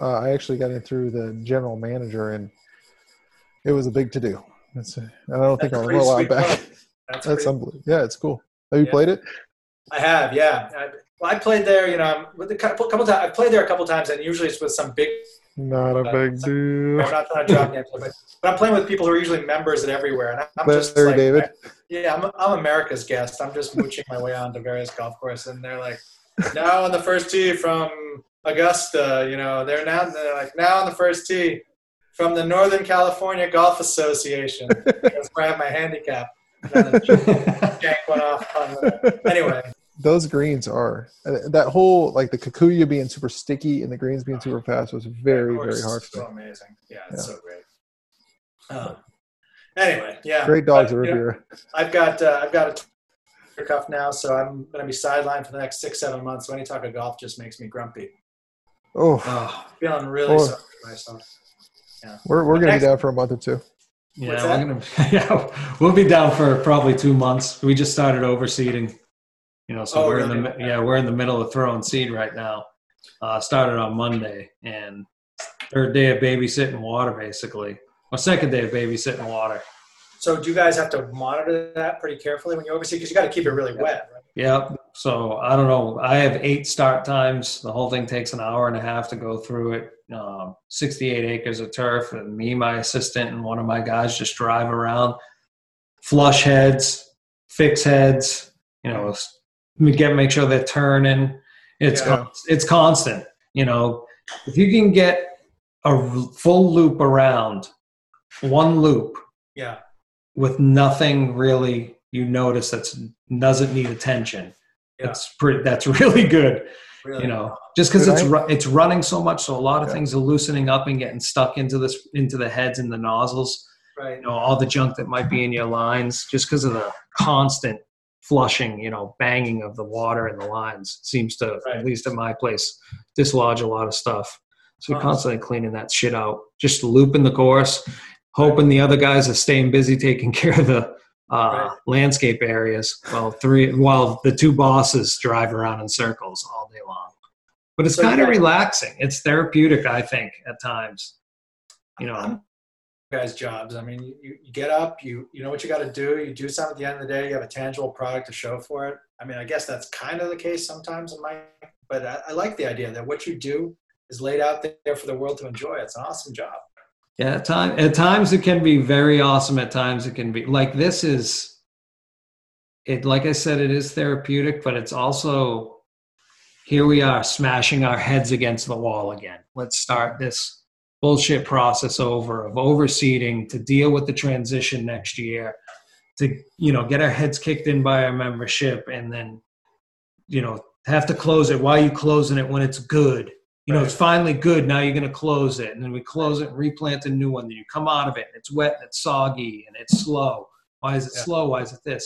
uh, I actually got in through the general manager, and it was a big to do. That's and I don't think That's a I'll pretty roll out back. club. that's, That's unbelievable. Yeah, it's cool. Have you Yeah. played it? I have, yeah. I, well, I played there, you know, I'm with a couple, couple times. I've played there a couple times, and usually it's with some big. Not a Uh, big deal. I'm not trying to drop names, but, but I'm playing with people who are usually members at everywhere, and I'm just like, David. Yeah, I'm, I'm America's guest. I'm just mooching my way onto various golf courses, and they're like, now on the first tee from Augusta, you know, they're now they're like now on the first tee from the Northern California Golf Association. That's where I have my handicap. And Jank [LAUGHS] went off on the, anyway. Those greens are that whole like the Kikuyu being super sticky and the greens being super fast was very Of very hard. So amazing. Yeah, it's Yeah. so great. Um, anyway, yeah. Great dogs But, at you know, I've got uh, I've got a rotator cuff now, so I'm going to be sidelined for the next six seven months. So any talk of golf just makes me grumpy. Oh, Oh, Feeling really Oh. sorry for myself. we're we're gonna be down for a month or two. yeah, we're gonna. [LAUGHS] Yeah, we'll be down for probably two months. We just started overseeding. You know, so Oh, we're in the really? yeah we're in the middle of throwing seed right now. Uh, started on Monday and third day of babysitting water basically, or second day of babysitting water. So do you guys have to monitor that pretty carefully when you overseed? Because you got to keep it really wet. Right? Yeah. So I don't know. I have eight start times. The whole thing takes an hour and a half to go through it. Um, 68 acres of turf, and me, my assistant, and one of my guys just drive around, flush heads, fix heads. You know, get make sure they're turning. It's Yeah. con- it's constant. You know, if you can get a r- full loop around, one loop Yeah. with nothing really you notice that's doesn't need attention. Yeah. It's pretty. That's [LAUGHS] really good. Really. You know, just because it's ru- it's running so much, so a lot of Yeah. things are loosening up and getting stuck into this into the heads and the nozzles. Right. You know, all the junk that might be in your lines, just because of the constant flushing. You know, banging of the water in the lines seems to, Right. at least at my place, dislodge a lot of stuff. So we're Huh. constantly cleaning that shit out, just looping the course, hoping the other guys are staying busy taking [LAUGHS] care of the uh, Right. landscape areas while three while the two bosses drive around in circles all day long. But it's So kind of relaxing. It's therapeutic, I think, at times. You know, guys' jobs. I mean, you, you get up, you you know what you got to do. You do something at the end of the day. You have a tangible product to show for it. I mean, I guess that's kind of the case sometimes in my. But I, I like the idea that what you do is laid out there for the world to enjoy. It's an awesome job. Yeah, at at times it can be very awesome. At times it can be like this is it. Like I said, it is therapeutic, but it's also here we are smashing our heads against the wall again. Let's start this bullshit process over of overseeding to deal with the transition next year, to you know get our heads kicked in by our membership, and then you know have to close it. Why are you closing it when it's good? you know, it's finally good. Now you're going to close it. And then we close it and replant a new one. Then you come out of it and it's wet and it's soggy and it's slow. Why is it Yeah. slow? Why is it this?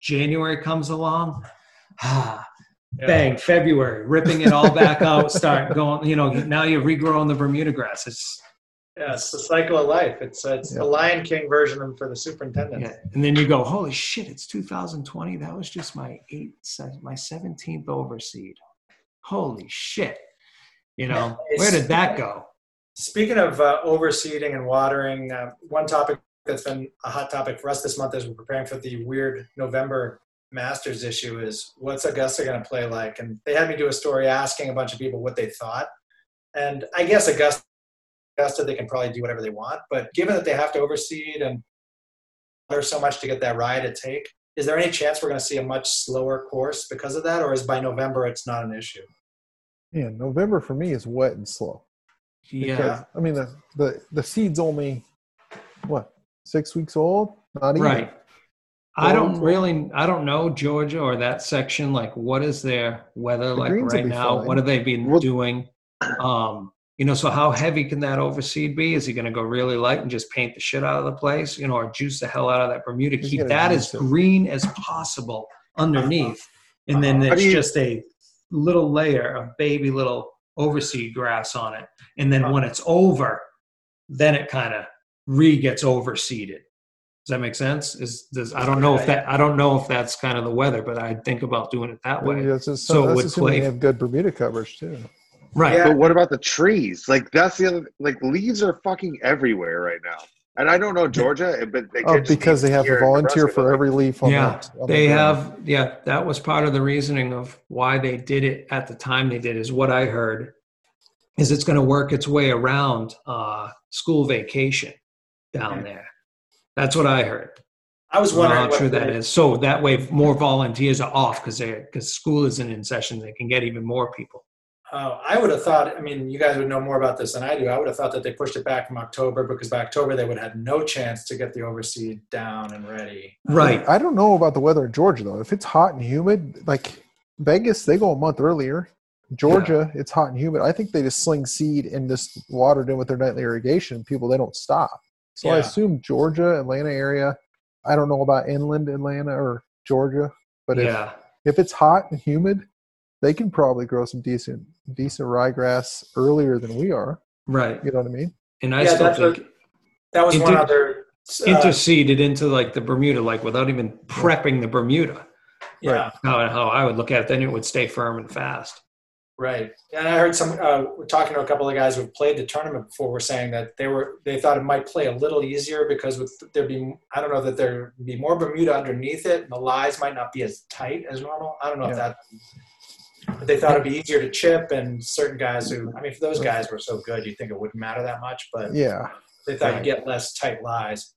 January comes along. [SIGHS] Ah, Yeah. bang, February, ripping it all back out, start going, you know, now you're regrowing the Bermuda grass. It's, Yeah, it's the cycle of life. It's it's Yeah. the Lion King version for the superintendent. yeah. And then you go, holy shit, it's 2020. That was just my eight, my 17th overseed. Holy shit. You know, [LAUGHS] where did that go? Speaking of uh, overseeding and watering, uh, one topic that's been a hot topic for us this month as we're preparing for the weird November Masters issue is what's Augusta going to play like? And they had me do a story asking a bunch of people what they thought. And I guess Augusta, Augusta, they can probably do whatever they want. But given that they have to overseed and there's so much to get that rye to take, is there any chance we're going to see a much slower course because of that? Or is by November it's not an issue? Yeah, November for me is wet and slow. Yeah. Because, I mean, the, the, the seed's only, what, six weeks old? Not even. Right. I don't really, I don't know Georgia or that section. Like, what is their weather like greens right now? fine. What have they been Well- doing? Um, you know, so how heavy can that overseed be? Is he going to go really light and just paint the shit out of the place? You know, or juice the hell out of that Bermuda? Keep that as it. green as possible underneath, and then it's you- just a little layer of baby little overseed grass on it. And then when it's over, then it kind of re gets overseeded. Does that make sense? Is does I don't know if that I don't know if that's kind of the weather, but I think about doing it that Maybe way. that's just, So that's would play- they have good Bermuda coverage too. Right. Yeah. But what about the trees? Like that's the other. Like leaves are fucking everywhere right now. And I don't know Georgia, but they Oh, because they have here to in volunteer for every leaf on Yeah, the on they ground. have yeah, that was part of the reasoning of why they did it at the time they did is what I heard is it's going to work its way around uh, school vacation down there. That's what I heard. I was I don't wondering how true the- that is. So that way more volunteers are off because they because school isn't in session. They can get even more people. Oh, I would have thought. I mean, you guys would know more about this than I do. I would have thought that they pushed it back from October because by October they would have had no chance to get the overseed down and ready. Right. I don't know about the weather in Georgia though. If it's hot and humid, like Vegas, they go a month earlier. Georgia, it's hot and humid. I think they just sling seed and just water it in with their nightly irrigation. People, they don't stop. So I assume Georgia, Atlanta area. I don't know about inland Atlanta or Georgia, but if yeah. if it's hot and humid, they can probably grow some decent decent ryegrass earlier than we are. Right. You know what I mean? And I Yeah, still think what- That was one Inter- other. Uh, interseeded into like the Bermuda, like without even prepping the Bermuda. yeah, How, how I would look at it, then it would stay firm and fast. Right. And I heard some. Uh, we're talking to a couple of guys who've played the tournament before. Were saying that they were they thought it might play a little easier because with there'd be I don't know that there'd be more Bermuda underneath it, and the lies might not be as tight as normal. I don't know if that. But they thought it'd be easier to chip, and certain guys who I mean, if those guys were so good, you'd think it wouldn't matter that much. But Yeah. they thought Right. you'd get less tight lies.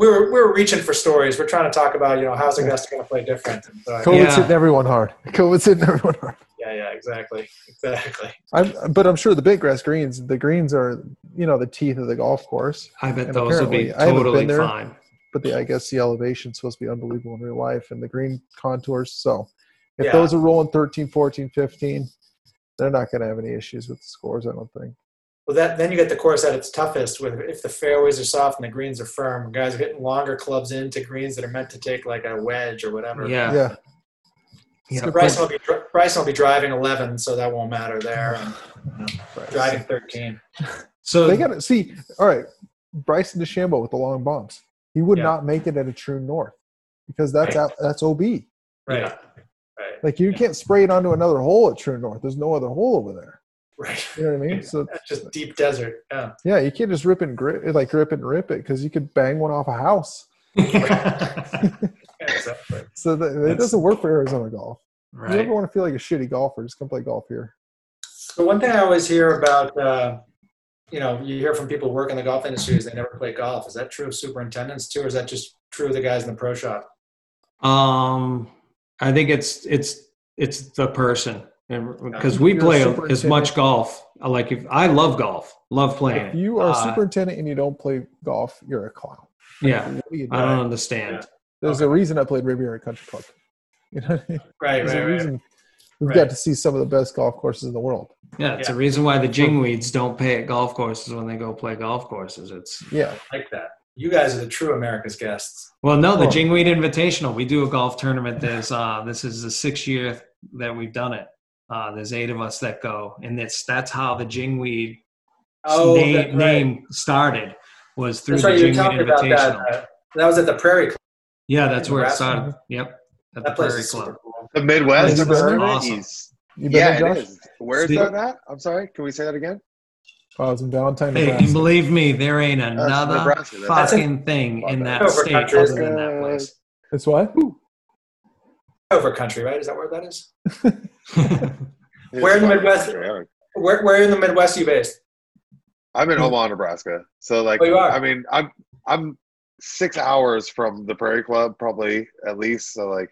We were we were reaching for stories. We're trying to talk about you know how's Augusta going to play different. And uh, so COVID's Yeah. hitting everyone hard. [LAUGHS] COVID's hitting everyone hard. yeah, yeah, exactly, exactly. I'm, but I'm sure the bentgrass greens, the greens are, you know, the teeth of the golf course. I bet And those will be haven't totally been there. fine. But the, I guess the elevation's supposed to be unbelievable in real life and the green contours. So if Yeah. those are rolling 13, 14, 15, they're not going to have any issues with the scores, I don't think. Well, that then you get the course at its toughest with if the fairways are soft and the greens are firm. Guys are hitting longer clubs into greens that are meant to take like a wedge or whatever. Yeah. Yeah. Yeah. So Bryson will be Bryson will be driving 11, so that won't matter there. And driving 13. So They got to see. All right. Bryson DeChambeau with the long bumps. He would Yeah. not make it at a Troon North because that's Right. out, that's OB. Right. Yeah. Right. Like you can't spray it onto another hole at Troon North. There's no other hole over there. Right. You know what I mean? So That's [LAUGHS] just deep desert. Yeah. yeah, you can't just rip and grip like grip and rip it because you could bang one off a house. [LAUGHS] Yeah, [LAUGHS] exactly. So that, it doesn't work for Arizona golf. If you right. ever want to feel like a shitty golfer, just come play golf here. So one thing I always hear about, uh, you know, you hear from people who work in the golf industry is they never play golf. Is that true of superintendents too, or is that just true of the guys in the pro shop? Um, I think it's it's it's the person, because we play as much golf. Like if I love golf, love playing. If you are a Uh, superintendent and you don't play golf, you're a clown. yeah, What are I don't understand. There's a reason I played Riviera Country Club. [LAUGHS] You know, I mean? Right, there's right, a right. we've Right. got to see some of the best golf courses in the world. Yeah, it's Yeah. a reason why the jingweeds don't pay at golf courses when they go play golf courses. It's Yeah, like that. You guys are the true America's guests. well, no, the Oh. Jingweed Invitational. We do a golf tournament. There's uh, this is the sixth year that we've done it. Uh, there's eight of us that go, and it's that's how the Jingweed Oh, name, right. name started was through That's the right. You were Jingweed Invitational. that. Uh, that was at the Prairie Club. Yeah, that's where it Nebraska. started. Yep, at the That place Prairie Club. super cool. The Midwest. Have you I've been heard there? of it. Awesome. He's- you been Yeah, there, it is. Where is that at? I'm sorry. Can we say that again? Oh, I was in Valentine, Hey, Nebraska. believe me, there ain't another Nebraska. That's- fucking thing in that state country, other than that place. It's what? Over country, right? Is that where that is? [LAUGHS] It's Where in the Midwest? country. I Where, where in the Midwest are you based? I'm in Omaha, Nebraska. So like, Oh, you are? I mean, I'm I'm six hours from the Prairie Club, probably at least. So like,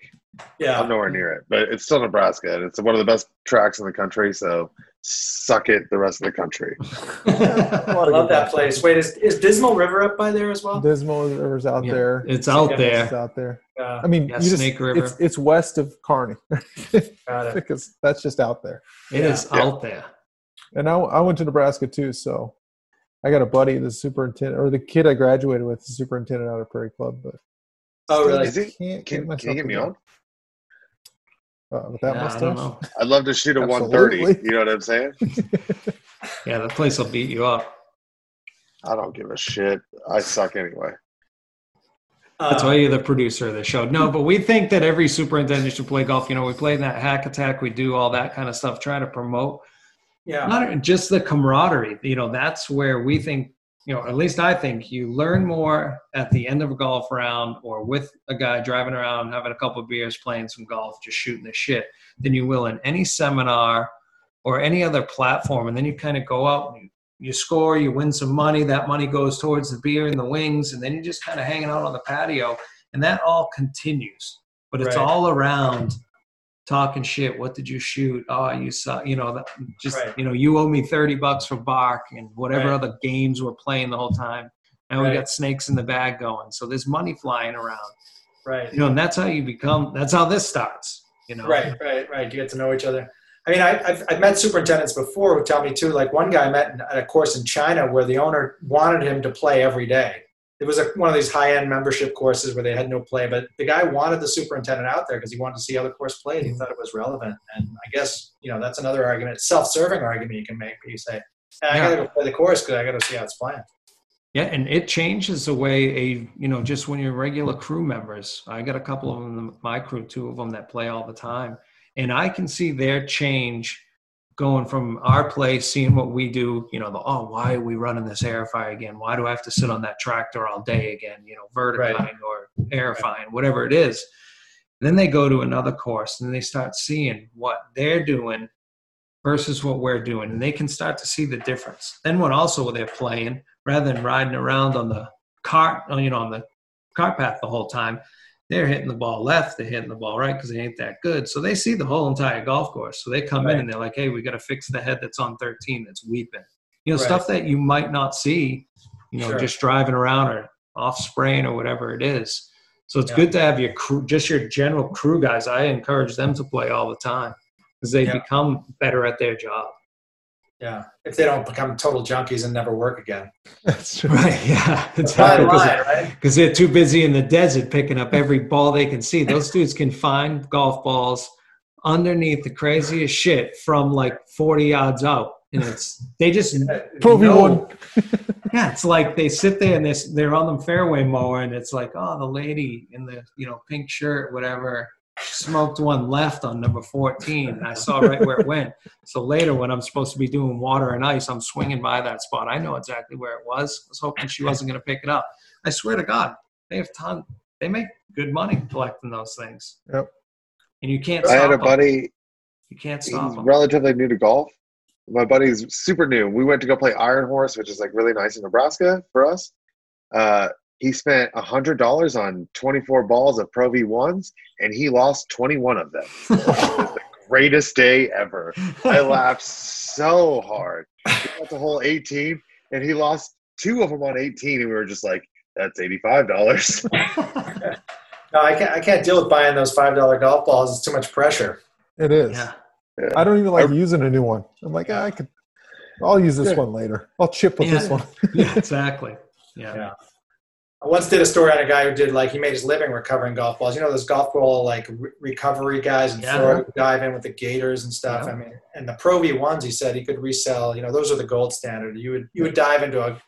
Yeah. I'm nowhere near it, but it's still Nebraska, and it's one of the best tracks in the country. So suck it, the rest of the country. [LAUGHS] I love that place. Wait, is, is Dismal River up by there as well? Dismal River's out Yeah, there. it's out Yeah, It's out there. Uh, I mean, Yeah, you just, Snake River. It's, it's west of Kearney [LAUGHS] got it. because that's just out there. It is Yeah. out there. And I, I went to Nebraska too, so I got a buddy, the superintendent, or the kid I graduated with, the superintendent out of Prairie Club. But Oh, really? Is he? can't Can, get can you get me on? Uh, with that Yeah, I mustache? don't know. I'd love to shoot a 130. You know what I'm saying? [LAUGHS] Yeah, the place will beat you up. I don't give a shit. I suck anyway. That's Uh, why you're the producer of the show. No, but we think that every superintendent should play golf. You know, we play in that hack attack. We do all that kind of stuff, try to promote yeah. not just the camaraderie. You know, that's where we think, you know, at least I think you learn more at the end of a golf round or with a guy driving around, having a couple of beers, playing some golf, just shooting the shit than you will in any seminar or any other platform. And then you kind of go out and you, you score, you win some money. That money goes towards the beer and the wings. And then you're just kind of hanging out on the patio. And that all continues. But it's Right. all around talking shit. What did you shoot? Oh, you saw, you know, just, Right. you know, you owe me 30 bucks for bark and whatever Right. other games we're playing the whole time. And we got snakes in the bag going. So there's money flying around, Right. you know, and that's how you become, that's how this starts, you know? Right, right, right. You get to know each other. I mean, I, I've, I've met superintendents before who tell me too. Like one guy I met at a course in China where the owner wanted him to play every day. It was a, one of these high-end membership courses where they had no play, but the guy wanted the superintendent out there because he wanted to see how the course played. He mm-hmm. thought it was relevant, and I guess you know that's another argument, self-serving argument you can make. Where you say, "I Yeah. got to go play the course because I got to see how it's playing." Yeah, and it changes the way a you know just when you're regular crew members. I got a couple of them, in my crew, two of them that play all the time, and I can see their change going from our place, seeing what we do. You know, the oh, why are we running this aerifier again? Why do I have to sit on that tractor all day again? You know, vertifying or aerifying, whatever it is. then they go to another course and they start seeing what they're doing versus what we're doing, and they can start to see the difference. Then what also they're playing rather than riding around on the cart, uh, you know, on the cart path the whole time, they're hitting the ball left, they're hitting the ball right because they ain't that good. So they see the whole entire golf course. So they come in and they're like, hey, we got to fix the head that's on 13 that's weeping. You know, Right. stuff that you might not see, you know, Sure. just driving around or off spraying or whatever it is. So it's Yeah. good to have your crew, just your general crew guys. I encourage them to play all the time because they Yeah. become better at their job. Yeah, if they don't become total junkies and never work again. [LAUGHS] That's. Right. Yeah. Fine Exactly. 'Cause- line, right? because they're too busy in the desert picking up every ball they can see. Those dudes can find golf balls underneath the craziest shit from like 40 yards out. and it's they just Pro V know- one. Yeah, it's like they sit there and they're, they're on the fairway mower, and it's like, oh, the lady in the you know pink shirt, whatever, smoked one left on number fourteen, and I saw right where it went. So later, when I'm supposed to be doing water and ice, I'm swinging by that spot. I know exactly where it was. I was hoping she wasn't going to pick it up. I swear to God, they have ton. They make good money collecting those things. Yep. And you can't. I had a a 'em. buddy. You can't He's stop them. relatively new to golf. My buddy's super new. We went to go play Iron Horse, which is like really nice in Nebraska for us. Uh, he spent a hundred dollars on twenty four balls of Pro V1s, and he lost twenty one of them. It was [LAUGHS] the greatest day ever. I laughed so hard. He got to hole eighteen, and he lost two of them on eighteen, and we were just like, "That's eighty five dollars." [LAUGHS] No, I can't. I can't deal with buying those five dollar golf balls. It's too much pressure. It is. yeah. I don't even like using a new one. I'm like, ah, I could. I'll use this Good. one later. I'll chip with this one. yeah, exactly. Yeah. Yeah. I once did a story on a guy who did like he made his living recovering golf balls. You know those golf ball like re- recovery guys and Yeah. throw dive in with the gators and stuff. Yeah. I mean, and the Pro V1s, he said he could resell. You know, those are the gold standard. You would you would dive into a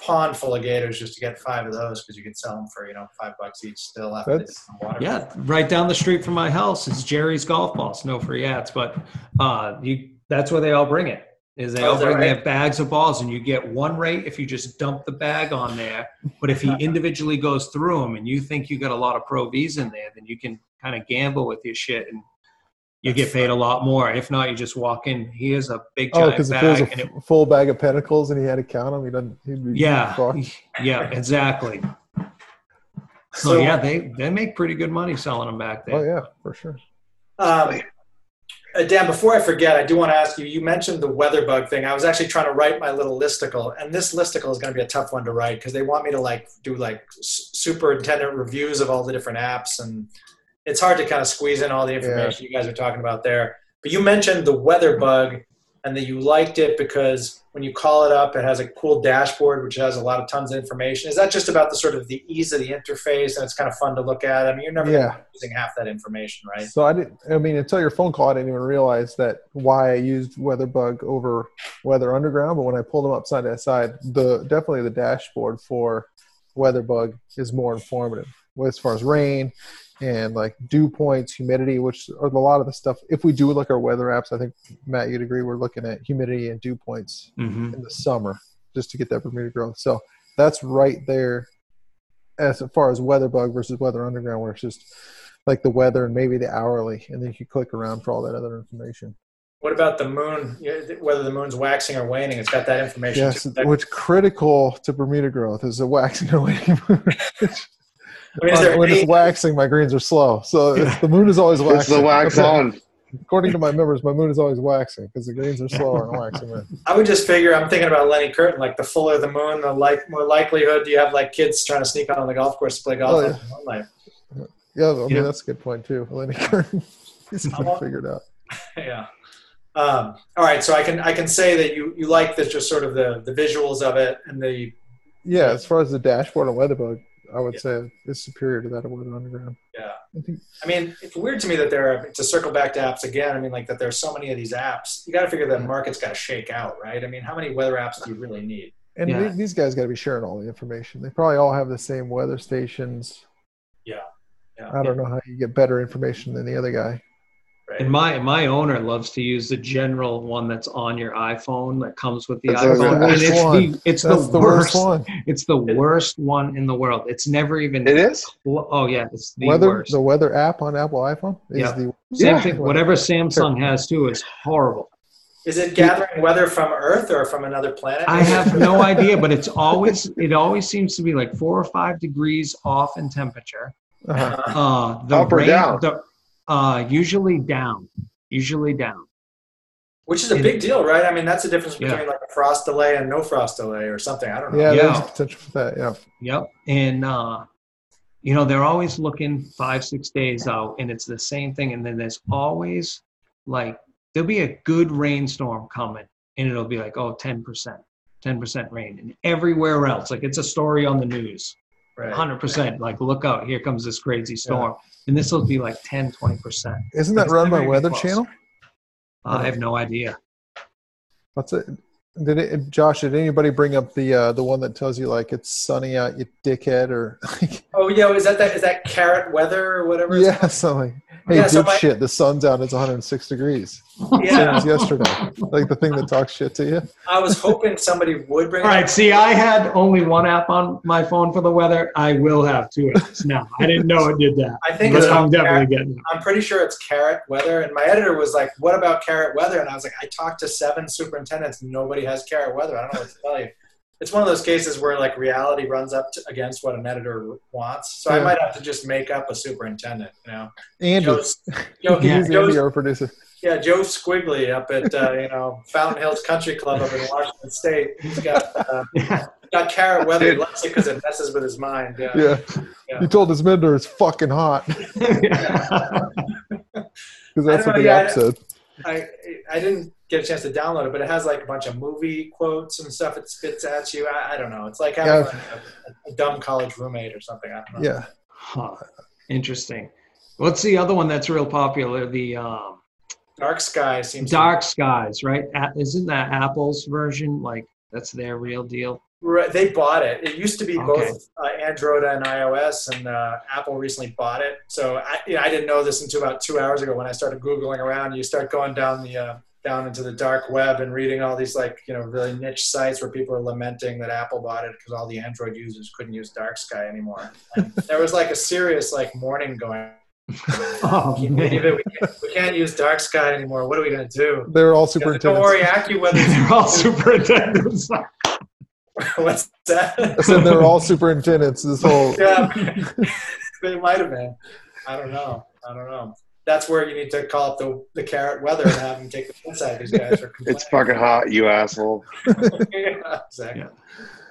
pond full of gators just to get five of those because you could sell them for you know five bucks each still after they That's- the water. Yeah, right down the street from my house is Jerry's Golf Balls. No free ads, but uh, you that's where they all bring it. Is they Oh, all that bring right? their bags of balls, and you get one rate if you just dump the bag on there. But if he [LAUGHS] individually goes through them, and you think you got a lot of Pro V's in there, then you can kind of gamble with your shit, and you get paid a lot more. If not, you just walk in. He Here's a big Oh, giant because if it was bag, a it, full bag of Pinnacles and he had to count them, he doesn't. He'd be yeah, fucked. [LAUGHS] yeah, exactly. So, So- yeah, they they make pretty good money selling them back there. Oh yeah, for sure. Um, uh, Dan, before I forget, I do want to ask you. You mentioned the WeatherBug thing. I was actually trying to write my little listicle, and this listicle is going to be a tough one to write because they want me to like do like superintendent reviews of all the different apps, and it's hard to kind of squeeze in all the information you guys are talking about there. But you mentioned the WeatherBug, and that you liked it because when you call it up, it has a cool dashboard which has a lot of tons of information. Is that just about the sort of the ease of the interface, and it's kind of fun to look at? I mean, you're never Yeah. using half that information, right? So I didn't. I mean, until your phone call, I didn't even realize that why I used WeatherBug over Weather Underground. But when I pulled them up side by side, the definitely the dashboard for WeatherBug is more informative as far as rain and like dew points, humidity, which are a lot of the stuff. If we do look at our weather apps, I think Matt, you'd agree, we're looking at humidity and dew points hmm in the summer just to get that Bermuda growth. So that's right there as far as WeatherBug versus weather underground, where it's just like the weather and maybe the hourly, and then you can click around for all that other information. What about the moon? Whether the moon's waxing or waning, it's got that information. Yes, too. That- which critical to Bermuda growth is the waxing and waning moon. [LAUGHS] I mean, is there when any- it's waxing, my greens are slow. So [LAUGHS] the moon is always waxing. it's the wax Okay. on. According to my members, my moon is always waxing because the greens are slower and waxing. in. [LAUGHS] I would just figure. I'm thinking about Lenny Curtin. Like the fuller the moon, the like more likelihood you have like kids trying to sneak out on the golf course to play golf. Oh, yeah. the. Yeah, I mean Yeah. that's a good point too. Lenny Curtin [LAUGHS] is Uh-huh. figured out. yeah. Um, all right, so I can I can say that you you like the just sort of the the visuals of it and the Yeah, as far as the dashboard on WeatherBug, I would say it's superior to that of Weather Underground. yeah. I think I mean, it's weird to me that there are to circle back to apps again. I mean, like that there's so many of these apps. You got to figure that market's got to shake out, right? I mean, how many weather apps do you really need? And Yeah. these guys got to be sharing all the information. They probably all have the same weather stations. Yeah. Yeah. I don't know how you get better information than the other guy. Right. And my my owner loves to use the general one that's on your iPhone that comes with the That's the iPhone. worst and it's one. the it's That's the, the worst. worst one. It's the worst one in the world. It's never even. It is. Oh yeah, it's the weather worst. the weather app on Apple iPhone is Yeah. the Same Yeah. thing. Whatever Samsung has too is horrible. Is it gathering weather from Earth or from another planet? I have no idea, but it's always it always seems to be like four or five degrees off in temperature. uh Uh, the Up or rain- down? The, uh, usually down. Usually down. Which is a big deal, right? I mean, that's the difference Yeah. between like a frost delay and no frost delay or something. I don't know. yeah, Yeah. there's potential for that. Yeah, Yep. And uh, you know, they're always looking five, six days out, and it's the same thing. And then there's always like there'll be a good rainstorm coming, and it'll be like, oh, 10%, 10% rain. And everywhere else, like it's a story on the news. Right. 100% like look out here comes this crazy storm and this will be like 10 20% isn't that It's run by Weather close. Channel? i have no idea What's it? Did it, Josh? Did anybody bring up the uh, the one that tells you like it's sunny out, you dickhead, or [LAUGHS] like, Oh yeah, is that that is that carrot weather or whatever? yeah, something? Hey, Yeah, so my- dipshit! the sun's out. It's 106 degrees. called? Same Yeah, as yesterday. Like the thing that talks shit to you. I was hoping somebody would bring. All it right. See, I had only one app on my phone for the weather. I will have two apps now. I didn't know it did that. I think But it's I'm carrot- definitely getting it. I'm pretty sure it's carrot weather. And my editor was like, "What about carrot weather?" And I was like, "I talked to seven superintendents, and nobody has carrot weather. I don't know what to tell you." It's one of those cases where like reality runs up to, against what an editor wants. So I might have to just make up a superintendent. You know, Andy, Joe's, Joe, [LAUGHS] Yeah. Joe's- our producer. yeah, Joe Squiggly up at uh, you know Fountain Hills Country Club up in Washington State. He's got uh, [LAUGHS] got carrot weather. He because it messes with his mind. Yeah. Yeah. Yeah. he told his mentor it's fucking hot [LAUGHS] because that's what the app said. I I didn't get a chance to download it, but it has like a bunch of movie quotes and stuff. It spits at you. I, I don't know. It's like having Yeah. like a, a dumb college roommate or something. I don't know. Yeah, Huh. Interesting. What's the other one that's real popular? The um, Dark Sky seems Dark Skies, right? A- Isn't that Apple's version? Like that's their real deal. Right, they bought it. It used to be Okay. both uh, Android and iOS, and uh, Apple recently bought it. So I, you know, I didn't know this until about two hours ago when I started googling around. You start going down the uh, down into the dark web and reading all these like you know really niche sites where people are lamenting that Apple bought it because all the Android users couldn't use Dark Sky anymore. And there was like a serious like mourning going. [LAUGHS] Oh Can't believe man, it. We, can't, we can't use Dark Sky anymore. What are we going to do? they're all superintendents. Don't superintendents. worry, AccuWeather. [LAUGHS] they're all superintendents. [LAUGHS] What's that? I said they're all superintendents. This whole Yeah, they might have been. I don't know. I don't know. That's where you need to call up the, the carrot weather and have them take the piss out of these guys for. It's fucking hot, you asshole. [LAUGHS] yeah, exactly.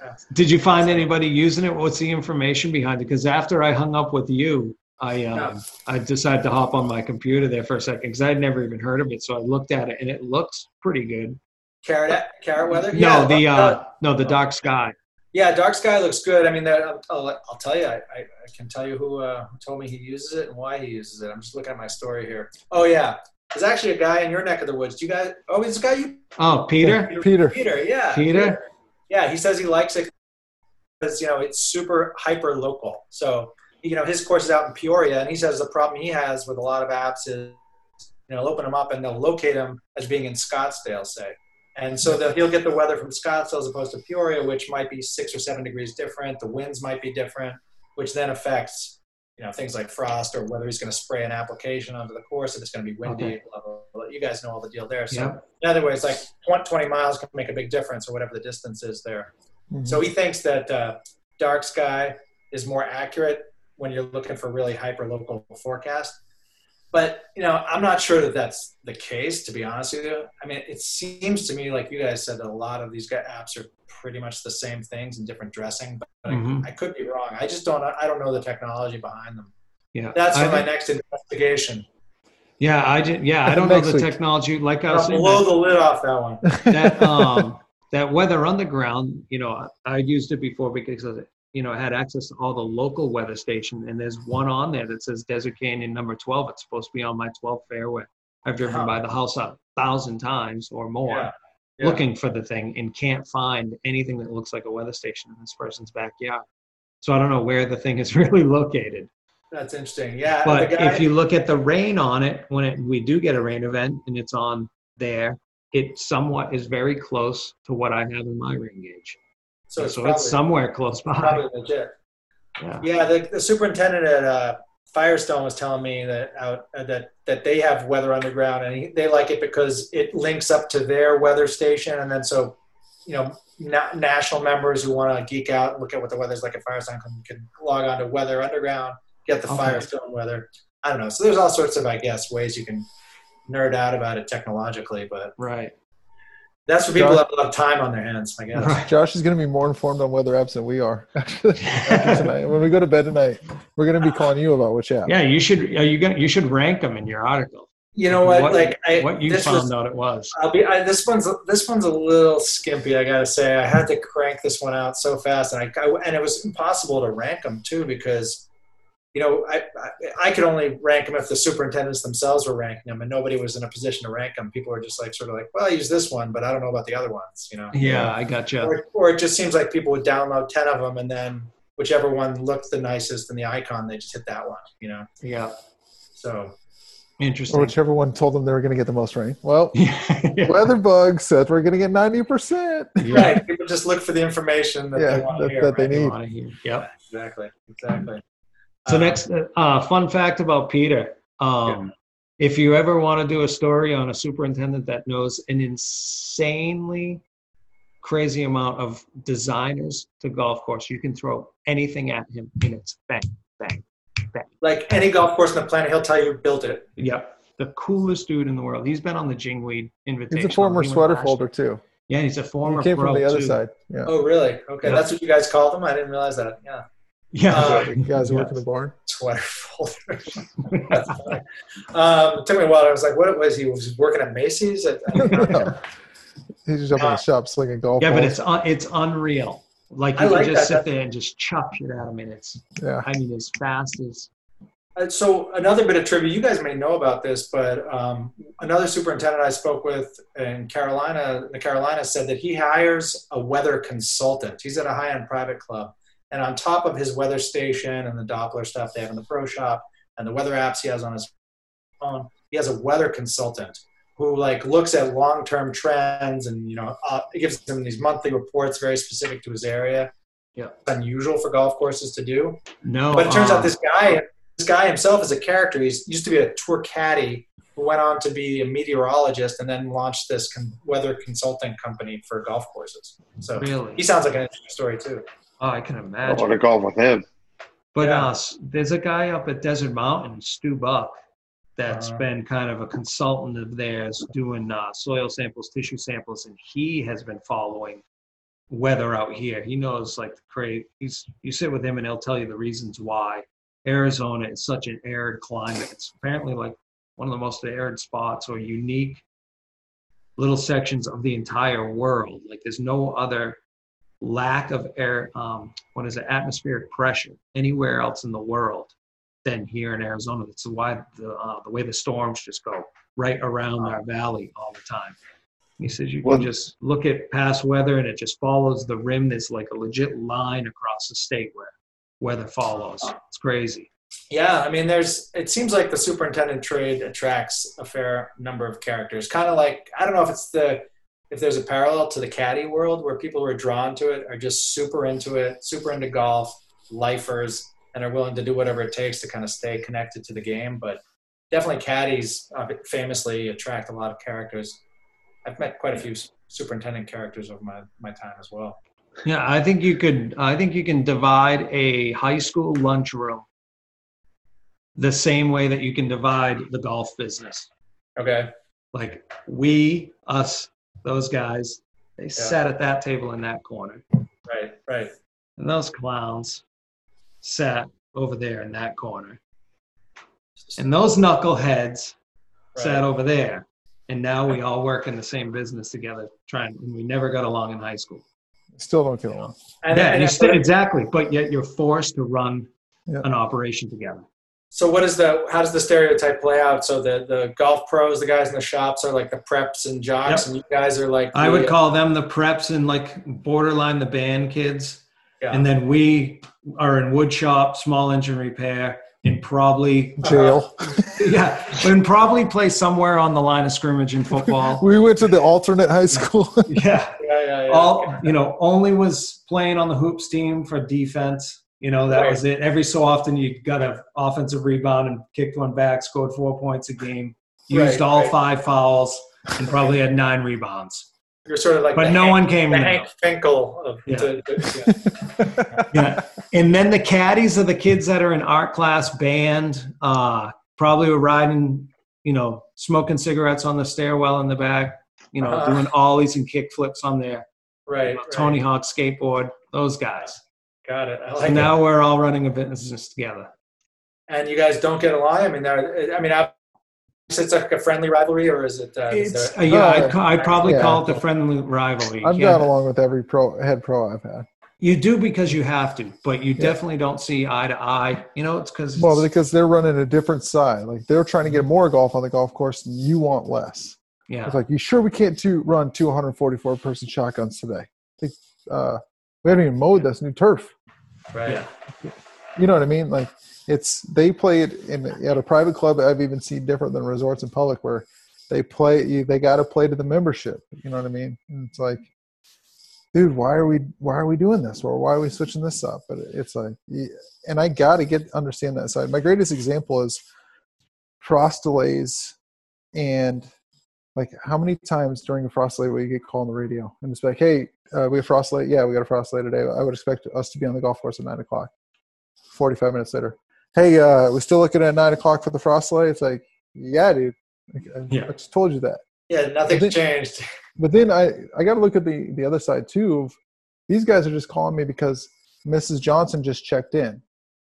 Yeah. Did you find anybody using it? What's the information behind it? Because after I hung up with you, I um, Yeah. I decided to hop on my computer there for a second because I'd never even heard of it. So I looked at it and it looks pretty good. Carrot carrot weather. No, the uh, uh, no the dark sky. Yeah, dark sky looks good. I mean, that, I'll, I'll, I'll tell you. I, I, I can tell you who, uh, told me he uses it and why he uses it. I'm just looking at my story here. Oh yeah, there's actually a guy in your neck of the woods. Do you guys? Oh, it's a guy you Oh, Peter. Peter. Peter. Yeah, Peter? Yeah, he says he likes it because you know it's super hyper local. So you know his course is out in Peoria, and he says the problem he has with a lot of apps is you know they'll open them up and they'll locate them as being in Scottsdale, say, and so that he'll get the weather from Scottsdale as opposed to Peoria, which might be six or seven degrees different. The winds might be different, which then affects you know things like frost or whether he's going to spray an application onto the course if it's going to be windy. Okay. Blah, blah, blah. You guys know all the deal there. So Yep. in other words, like 20 20 miles can make a big difference or whatever the distance is there. Mhm. So he thinks that uh, dark sky is more accurate when you're looking for really hyper local forecast. But you know, I'm not sure that that's the case. To be honest with you, I mean, it seems to me like you guys said that a lot of these apps are pretty much the same things in different dressing. But Mhm. I, I could be wrong. I just don't. I don't know the technology behind them. Yeah, That's I for my next investigation. Yeah, I did. Yeah, I don't know the technology. Like I was saying, blow the lid off that one. that um that Weather Underground. you know I, I used it before because you know had access to all the local weather station and there's one on there that says desert canyon number 12 it's supposed to be on my 12 fairway i've driven Huh. by the house a thousand times or more Yeah. Yeah. looking for the thing and can't find anything that looks like a weather station in this person's backyard so i don't know where the thing is [LAUGHS] really located That's interesting. Yeah, but guy, if you look at the rain on it, when it, we do get a rain event and it's on there, it somewhat is very close to what I have in my rain gauge. So it's, so probably, it's somewhere close by. probably legit. Yeah. Yeah, the, the superintendent at uh, Firestone was telling me that out uh, that that they have weather underground, and he, they like it because it links up to their weather station, and then so you know na- national members who want to geek out look at what the weather's like at Firestone can, can log on to Weather Underground, get the Okay. Firestone weather. I don't know. So there's all sorts of I guess ways you can nerd out about it technologically, but Right. That's for people who have a lot of time on their hands. I guess. Right. Josh is going to be more informed on weather apps than we are. [LAUGHS] Actually, tonight, when we go to bed tonight, we're going to be calling you about which app. Yeah, you should. Are you gonna? You should rank them in your article. You know what? What- like I, What you this found was, out it was. I'll be I, this one's this one's a little skimpy. I gotta say, I had to crank this one out so fast, and I, I and it was impossible to rank them too because you know, I, I I could only rank them if the superintendents themselves were ranking them, and nobody was in a position to rank them. People were just like sort of like, well, I use this one, but I don't know about the other ones, you know. Yeah, I gotcha. Or, or it just seems like people would download ten of them, and then whichever one looked the nicest in the icon, they just hit that one, you know. Yeah, So interesting. Or whichever one told them they were going to get the most rain. Well, [LAUGHS] yeah. WeatherBug said we're going to get 90%. right, people just look for the information that Yeah, they want to that- hear. that they need. Wanna hear- Yep. Exactly, exactly. So Uh, next, uh, fun fact about Peter. Um, If you ever want to do a story on a superintendent that knows an insanely crazy amount of designers to golf course, you can throw anything at him and it's bang, bang, bang. like any golf course on the planet, he'll tell you who built it. Yep. The coolest dude in the world. He's been on the Jingweed invitation. He's a former sweater folder, too. Yeah, he's a former He came pro from the other too. side. Yeah. Oh, really? Okay, Yeah. that's what you guys called them. I didn't realize that. Yeah, Yeah. Uh, You guys Yeah. work in the barn? [LAUGHS] sweater folder. Um, it took me a while. I was like, "What was he? Was he working at Macy's?" At, [LAUGHS] He's just up in the shop slinging golf yeah, but it's un- it's unreal. Like I you can like just that. sit there and just chop shit out of and it's yeah. I mean as fast as Uh, so another bit of trivia. You guys may know about this, but um, another superintendent I spoke with in Carolina, the Carolina, said that he hires a weather consultant. He's at a high-end private club, and on top of his weather station and the Doppler stuff they have in the pro shop and the weather apps he has on his phone, he has a weather consultant who like looks at long-term trends and you know uh, it gives him these monthly reports very specific to his area. Yeah. It's unusual for golf courses to do. no. But it turns um, out this guy, this guy himself is a character. He used to be a tour caddy who went on to be a meteorologist and then launched this con- weather consulting company for golf courses. So really. he sounds like an interesting story too. Oh, I can imagine. I imagine. want to golf with him. But Yeah. uh, there's a guy up at Desert Mountain, Stu Buck, that's Uh-huh. been kind of a consultant of theirs doing uh, soil samples, tissue samples, and he has been following weather out here. He knows like the cra He's you sit with him and he'll tell you the reasons why Arizona is such an arid climate. It's apparently like one of the most arid spots or unique little sections of the entire world. Like there's no other lack of air, um, what is it, atmospheric pressure anywhere else in the world than here in Arizona. That's why the uh, the way the storms just go right around our valley all the time. He says you can Well- just look at past weather and it just follows the rim. There's like a legit line across the state where weather follows. It's crazy. Yeah, I mean, there's. It seems like the superintendent trade attracts a fair number of characters. Kind of like I don't know if it's the if there's a parallel to the caddy world where people who are drawn to it are just super into it, super into golf, lifers, and are willing to do whatever it takes to kind of stay connected to the game. But definitely, caddies uh, famously attract a lot of characters. I've met quite a few superintendent characters over my my time as well. Yeah, I think you could. I think you can divide a high school lunchroom the same way that you can divide the golf business. Okay. Like we, us, those guys, they sat at that table in that corner, Right. Right. and those clowns sat over there in that corner, and those knuckleheads sat over there. And now we all work in the same business together, trying. And we never got along in high school. Still don't get along. And, yeah, and and you it- st- exactly. But yet you're forced to run Yeah. an operation together. So what is the how does the stereotype play out? So the the golf pros, the guys in the shops are like the preps and jocks, Yep. and you guys are like I the- would call them the preps and like borderline the band kids. Yeah. And then we are in wood shop, small engine repair, and probably [LAUGHS] Jail. [LAUGHS] yeah, and probably play somewhere on the line of scrimmage in football. [LAUGHS] we went to the alternate high school. yeah. yeah, yeah, yeah. All you know, only was playing on the hoops team for defense. You know, that Right. was it. Every so often you got an offensive rebound and kicked one back, scored four points a game, used Right, all right. five fouls, and probably had nine rebounds. You're sort of like But the no Hank, one came the in. Hank Finkel of Yeah. to- to- yeah. [LAUGHS] yeah. And then the caddies of the kids that are in art class band, uh, probably were riding, you know, smoking cigarettes on the stairwell in the back, you know, Uh-huh. doing ollies and kick flips on there. right, right. Tony Hawk skateboard, those guys. Got it. I So like it. now we're all running a business together. And you guys don't get along. I mean, there- I mean, it's like a friendly rivalry, or is it? Uh, is there- uh, yeah, Uh, I'd, ca- I'd probably yeah. call it the friendly rivalry. I've Yeah. gone along with every pro head pro I've had. You do because you have to, but you definitely don't see eye to eye. You know, it's because Well, because they're running a different side. Like they're trying to get more golf on the golf course, and you want less. yeah, It's like, you sure we can't two, run 244 person shotguns today? Like, uh, we haven't even mowed this new turf. Right. yeah, You know what I mean? Like, it's they play it in at a private club. I've even seen different than resorts in public where they play. You, they got to play to the membership. You know what I mean? And it's like, dude, why are we why are we doing this? Or why are we switching this up? But it's like, and I got to get understand that side. My greatest example is frost delays and like how many times during a frost delay will you get called on the radio and it's like, hey, uh, we have frost delay. Yeah, we got a frost delay today. I would expect us to be on the golf course at nine o'clock. Forty-five minutes later, hey, uh, we're still looking at nine o'clock for the frost delay. It's like, yeah, dude. I, Yeah. I just told you that. Yeah, nothing's But changed. But then I, I got to look at the, the other side too. Of these guys are just calling me because Mrs. Johnson just checked in.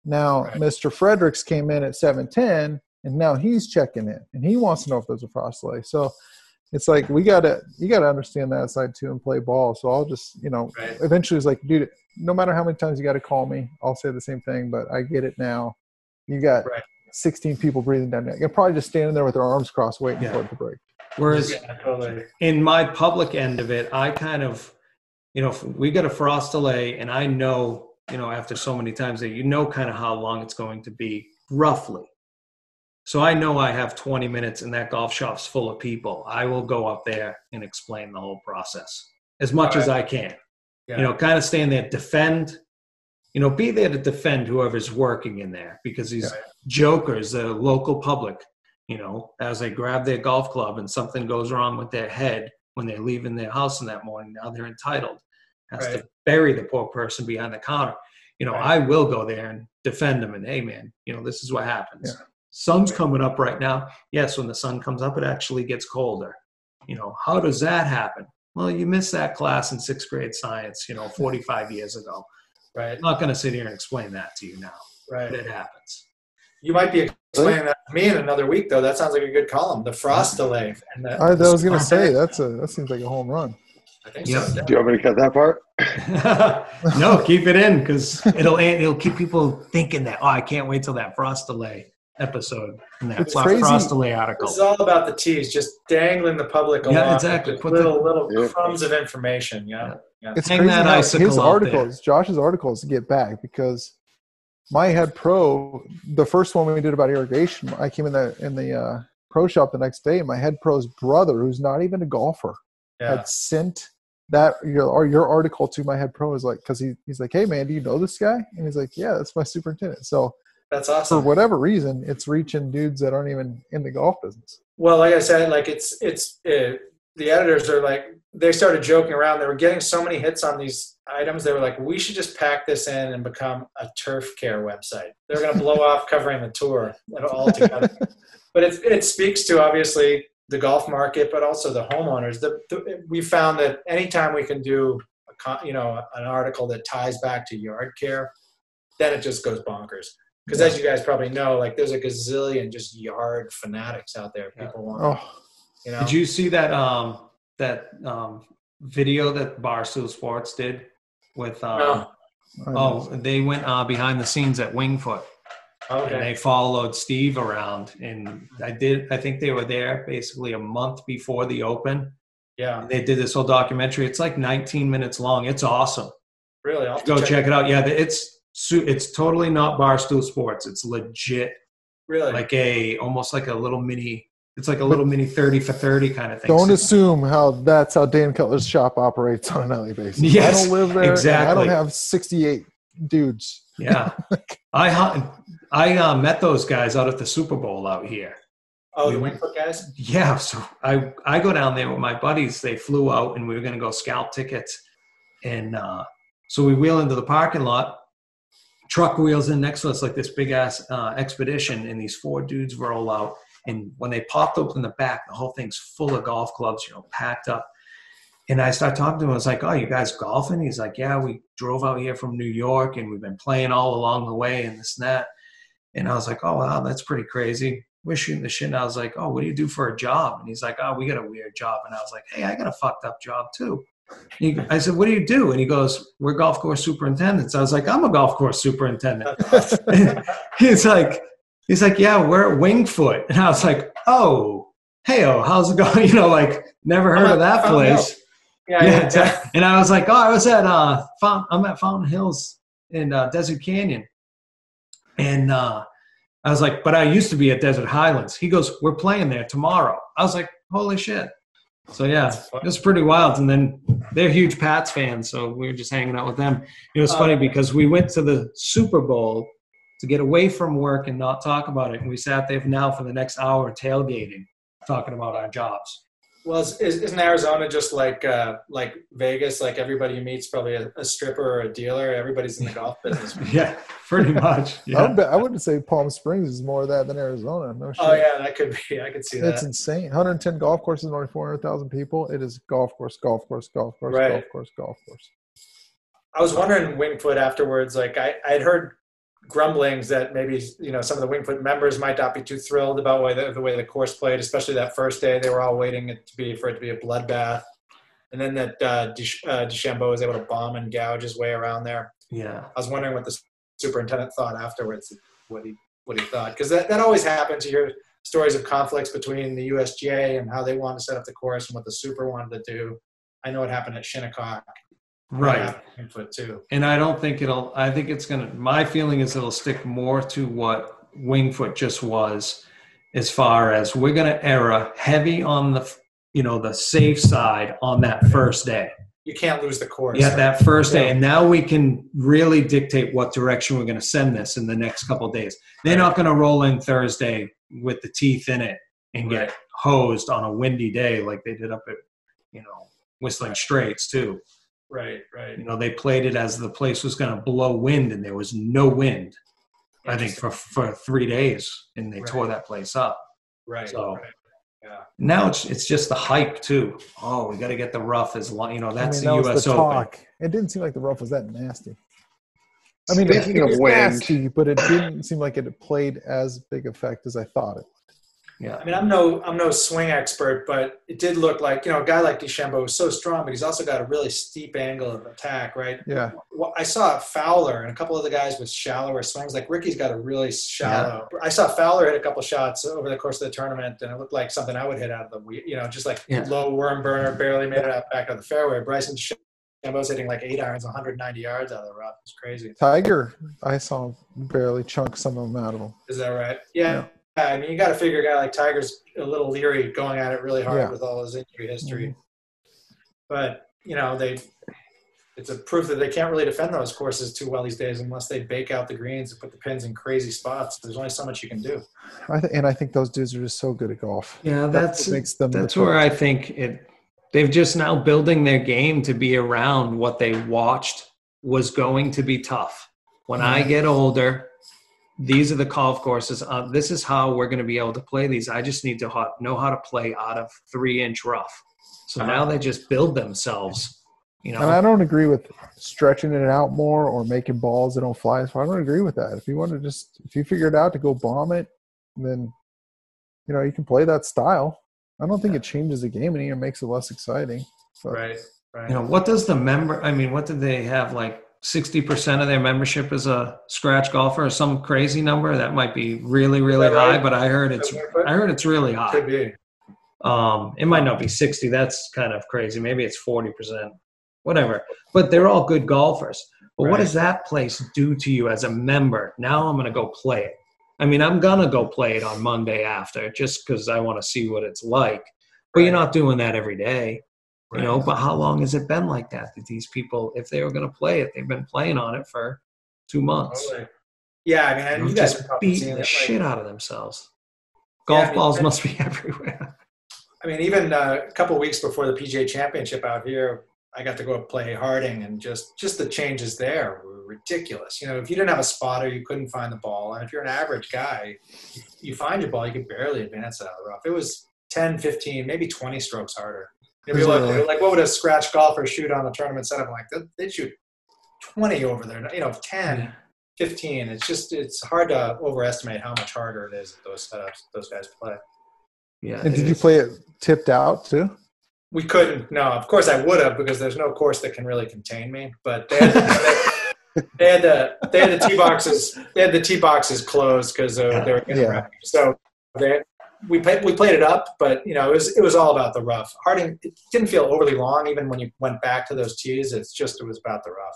Now Right. Mr. Fredericks came in at seven ten, and now he's checking in, and he wants to know if there's a frost delay. So it's like we gotta you gotta understand that side too and play ball. So I'll just you know Right. eventually it's like, dude, no matter how many times you got to call me, I'll say the same thing. But I get it now. You got Right. 16 people breathing down there. You're probably just standing there with their arms crossed, waiting Yeah. for it to break. Whereas Yeah, totally. in my public end of it, I kind of, you know, if we got a frost delay, and I know, you know, after so many times that you know kind of how long it's going to be roughly. So I know I have 20 minutes and that golf shop's full of people. I will go up there and explain the whole process as much as I can. Yeah. You know, kind of stand there, defend, you know, be there to defend whoever's working in there because these Yeah. jokers, the local public, you know, as they grab their golf club and something goes wrong with their head when they leave in their house in that morning, now they're entitled. Has Right. to bury the poor person behind the counter. You know, Right. I will go there and defend them and hey man, you know, this is what happens. Yeah. Sun's coming up right now. Yes, when the sun comes up, it actually gets colder. You know, how does that happen? Well, you missed that class in sixth grade science, you know, 45 years ago. Right. I'm not going to sit here and explain that to you now, Right. but it happens. You might be explaining that to me in another week, though. That sounds like a good column. The frost delay. And the, I, I was gonna say that's a that seems like a home run. I think Yep. so. Do you want me to cut that part? [LAUGHS] no, keep it in because it'll it'll keep people thinking that oh, I can't wait till that frost delay episode and that It's frost, crazy. frost article. This is all about the tease, just dangling the public along. Yeah, exactly. with Put the- little little Yeah. crumbs of information. Yeah. yeah. It's Hang crazy that how icicle his out articles, Josh's articles, get back because my head pro, the first one we did about irrigation, I came in the in the uh, pro shop the next day, and my head pro's brother, who's not even a golfer, Yeah. had sent that your or your article to my head pro is like because he, he's like hey man do you know this guy and he's like yeah that's my superintendent so That's awesome. for whatever reason it's reaching dudes that aren't even in the golf business Well, like I said, like it's it's uh, the editors are like they started joking around. They were getting so many hits on these items. They were like, we should just pack this in and become a turf care website. They're going to blow off [LAUGHS] covering the tour all together. but it it speaks to obviously the golf market, but also the homeowners. The, the, we found that anytime we can do a con, you know an article that ties back to yard care, then it just goes bonkers. Because as you guys probably know, like there's a gazillion just yard fanatics out there. People want oh. you know, Did you see that um that um video that Barstool Sports did with um No. oh they went uh behind the scenes at Winged Foot. And they followed Steve around and I did I think they were there basically a month before the open. Yeah, and they did this whole documentary. It's like 19 minutes long. It's awesome. Really. I'll go check it out. yeah it's su- it's totally not Barstool Sports it's legit Really, like a almost like a little mini it's like a little mini 30 for 30 kind of thing don't So- assume how that's how dan cutler's shop operates on an nightly basis Yes, i don't live there and i don't have 68 dudes Yeah, [LAUGHS] I I uh, met those guys out at the Super Bowl out here. oh, the Winged Foot guys. Yeah, so I I go down there with my buddies. They flew out and we were gonna go scalp tickets, and uh, so we wheel into the parking lot. Truck wheels in next to us like this big ass uh, expedition, and these four dudes roll out. And when they popped open the back, the whole thing's full of golf clubs, you know, packed up. And I start talking to him. I was like, "Oh, you guys golfing?" He's like, "Yeah, we drove out here from New York, and we've been playing all along the way, and this and that." And I was like, "Oh, wow, that's pretty crazy." We're shooting the shit. And I was like, "Oh, what do you do for a job?" And he's like, "Oh, we got a weird job." And I was like, "Hey, I got a fucked up job too." He, I said, "What do you do?" And he goes, "We're golf course superintendents." I was like, "I'm a golf course superintendent." [LAUGHS] he's like, he's like, "Yeah, we're at Winged Foot," and I was like, "Oh, hey, oh, how's it going?" [LAUGHS] You know, like never heard I'm of that place. Yeah, Yeah, yeah, exactly. And I was like, "Oh, I was at uh, Fount- I'm at Fountain Hills in uh, Desert Canyon," and uh, I was like, "But I used to be at Desert Highlands." He goes, "We're playing there tomorrow." I was like, "Holy shit!" So yeah, That's fun. it was pretty wild. And then they're huge Pats fans, so we were just hanging out with them. It was funny Oh. because we went to the Super Bowl to get away from work and not talk about it, and we sat there now for the next hour tailgating, talking about our jobs. Well, is, is, isn't Arizona just like uh, like Vegas? Like everybody you meet's probably a, a stripper or a dealer. Everybody's in the golf business. [LAUGHS] Yeah, pretty much. I, would bet, I wouldn't say Palm Springs is more of that than Arizona. No shit. Oh yeah, that could be. I could see that. It's insane. 110 golf courses, only 400,000 people. It is golf course, golf course, golf course, Right. golf course, golf course. I was wondering Winged Foot afterwards. Like I I'd heard grumblings that maybe you know some of the Winged Foot members might not be too thrilled about way the, the way the course played, especially that first day. They were all waiting it to be for it to be a bloodbath, and then that uh, Desch- uh, DeChambeau was able to bomb and gouge his way around there. Yeah. I was wondering what the superintendent thought afterwards, what he what he thought, because that, that always happens. You hear stories of conflicts between the USGA and how they want to set up the course and what the super wanted to do. I know it happened at Shinnecock. Right. Winged Foot too. And I don't think it'll, I think it's going to, my feeling is it'll stick more to what Winged Foot just was as far as we're going to err heavy on the, you know, the safe side on that first day. You can't lose the course. Yeah, that first day. And now we can really dictate what direction we're going to send this in the next couple of days. They're not going to roll in Thursday with the teeth in it and get Right. hosed on a windy day like they did up at, you know, Whistling Straits too. Right, right. You know, they played it as the place was going to blow wind, and there was no wind. I think for for three days, and they tore that place up. Right, So- right. Yeah. Now it's it's just the hype too. Oh, we got to get the rough as long. You know, that's I mean, the that was U.S. the Open. It didn't seem like the rough was that nasty. I mean, Speaking it, of was wind. nasty, but it didn't seem like it played as big effect as I thought it. Yeah, I mean, I'm no I'm no swing expert, but it did look like you know a guy like DeChambeau was so strong, but he's also got a really steep angle of attack, right? Yeah. I saw Fowler and a couple of the guys with shallower swings. Like Rickie's got a really shallow. I saw Fowler hit a couple shots over the course of the tournament, and it looked like something I would hit out of the you know just like Yeah. low worm burner, barely made it out back of the fairway. Bryson DeChambeau's hitting like eight irons, 190 yards out of the rough. It's crazy. Tiger, I saw barely chunk some of them out of them. Is that right? Yeah. Yeah, I mean, you got to figure a guy like Tiger's a little leery going at it really hard Yeah. with all his injury history. Mm-hmm. But you know, they it's a proof that they can't really defend those courses too well these days unless they bake out the greens and put the pins in crazy spots. There's only so much you can do. I th- and I think those dudes are just so good at golf. yeah. That's what makes them that's where. I think it. They've just now building their game to be around what they watched was going to be tough. When I get older, these are the golf courses. Uh, this is how we're going to be able to play these. I just need to ho- know how to play out of three inch rough. So now they just build themselves. You know, And I don't agree with stretching it out more or making balls that don't fly So. I don't agree with that. If you want to just, if you figure it out to go bomb it, then, you know, you can play that style. I don't think it changes the game any or makes it less exciting. But Right. Right. you know what does the member i mean what did they have like 60% of their membership is a scratch golfer or some crazy number. That might be really really high right? but i heard it's i heard it's really Could high be. um it might not be 60 that's kind of crazy. Maybe it's 40% whatever. But they're all good golfers. But what does that place do to you as a member? Now i'm going to go play it. I mean i'm going to go play it on monday after just because i want to see what it's like. But you're not doing that every day you know but how long has it been like that that these people if they were going to play it they've been playing on it for two months Totally. Yeah, I mean, They're you guys are beating the. Like, shit out of themselves Yeah, I golf mean, balls must be [LAUGHS] everywhere I mean, even uh, a couple weeks before the PGA Championship out here, I got to go play Harding, and just just the changes there were ridiculous. You know, if you didn't have a spotter, you couldn't find the ball, and if you're an average guy, you, you find your ball, you could barely advance it out of the rough. It was 10, 15, maybe 20 strokes harder. If you're Really? like, like, what would a scratch golfer shoot on a tournament setup? Like, they'd- they'd shoot 20 over there, you know, 10, 15. It's just, it's hard to overestimate how much harder it is that those setups, those guys play. yeah and it did you play it tipped out too? we couldn't. No, of course I would have because there's no course that can really contain me. But they had, they, [LAUGHS] they had the they had the tee boxes they had the tee boxes closed because uh, they were getting Yeah. So they, we played we played it up, but you know it was it was all about the rough. Harding it didn't feel overly long even when you went back to those tees. It's just it was about the rough.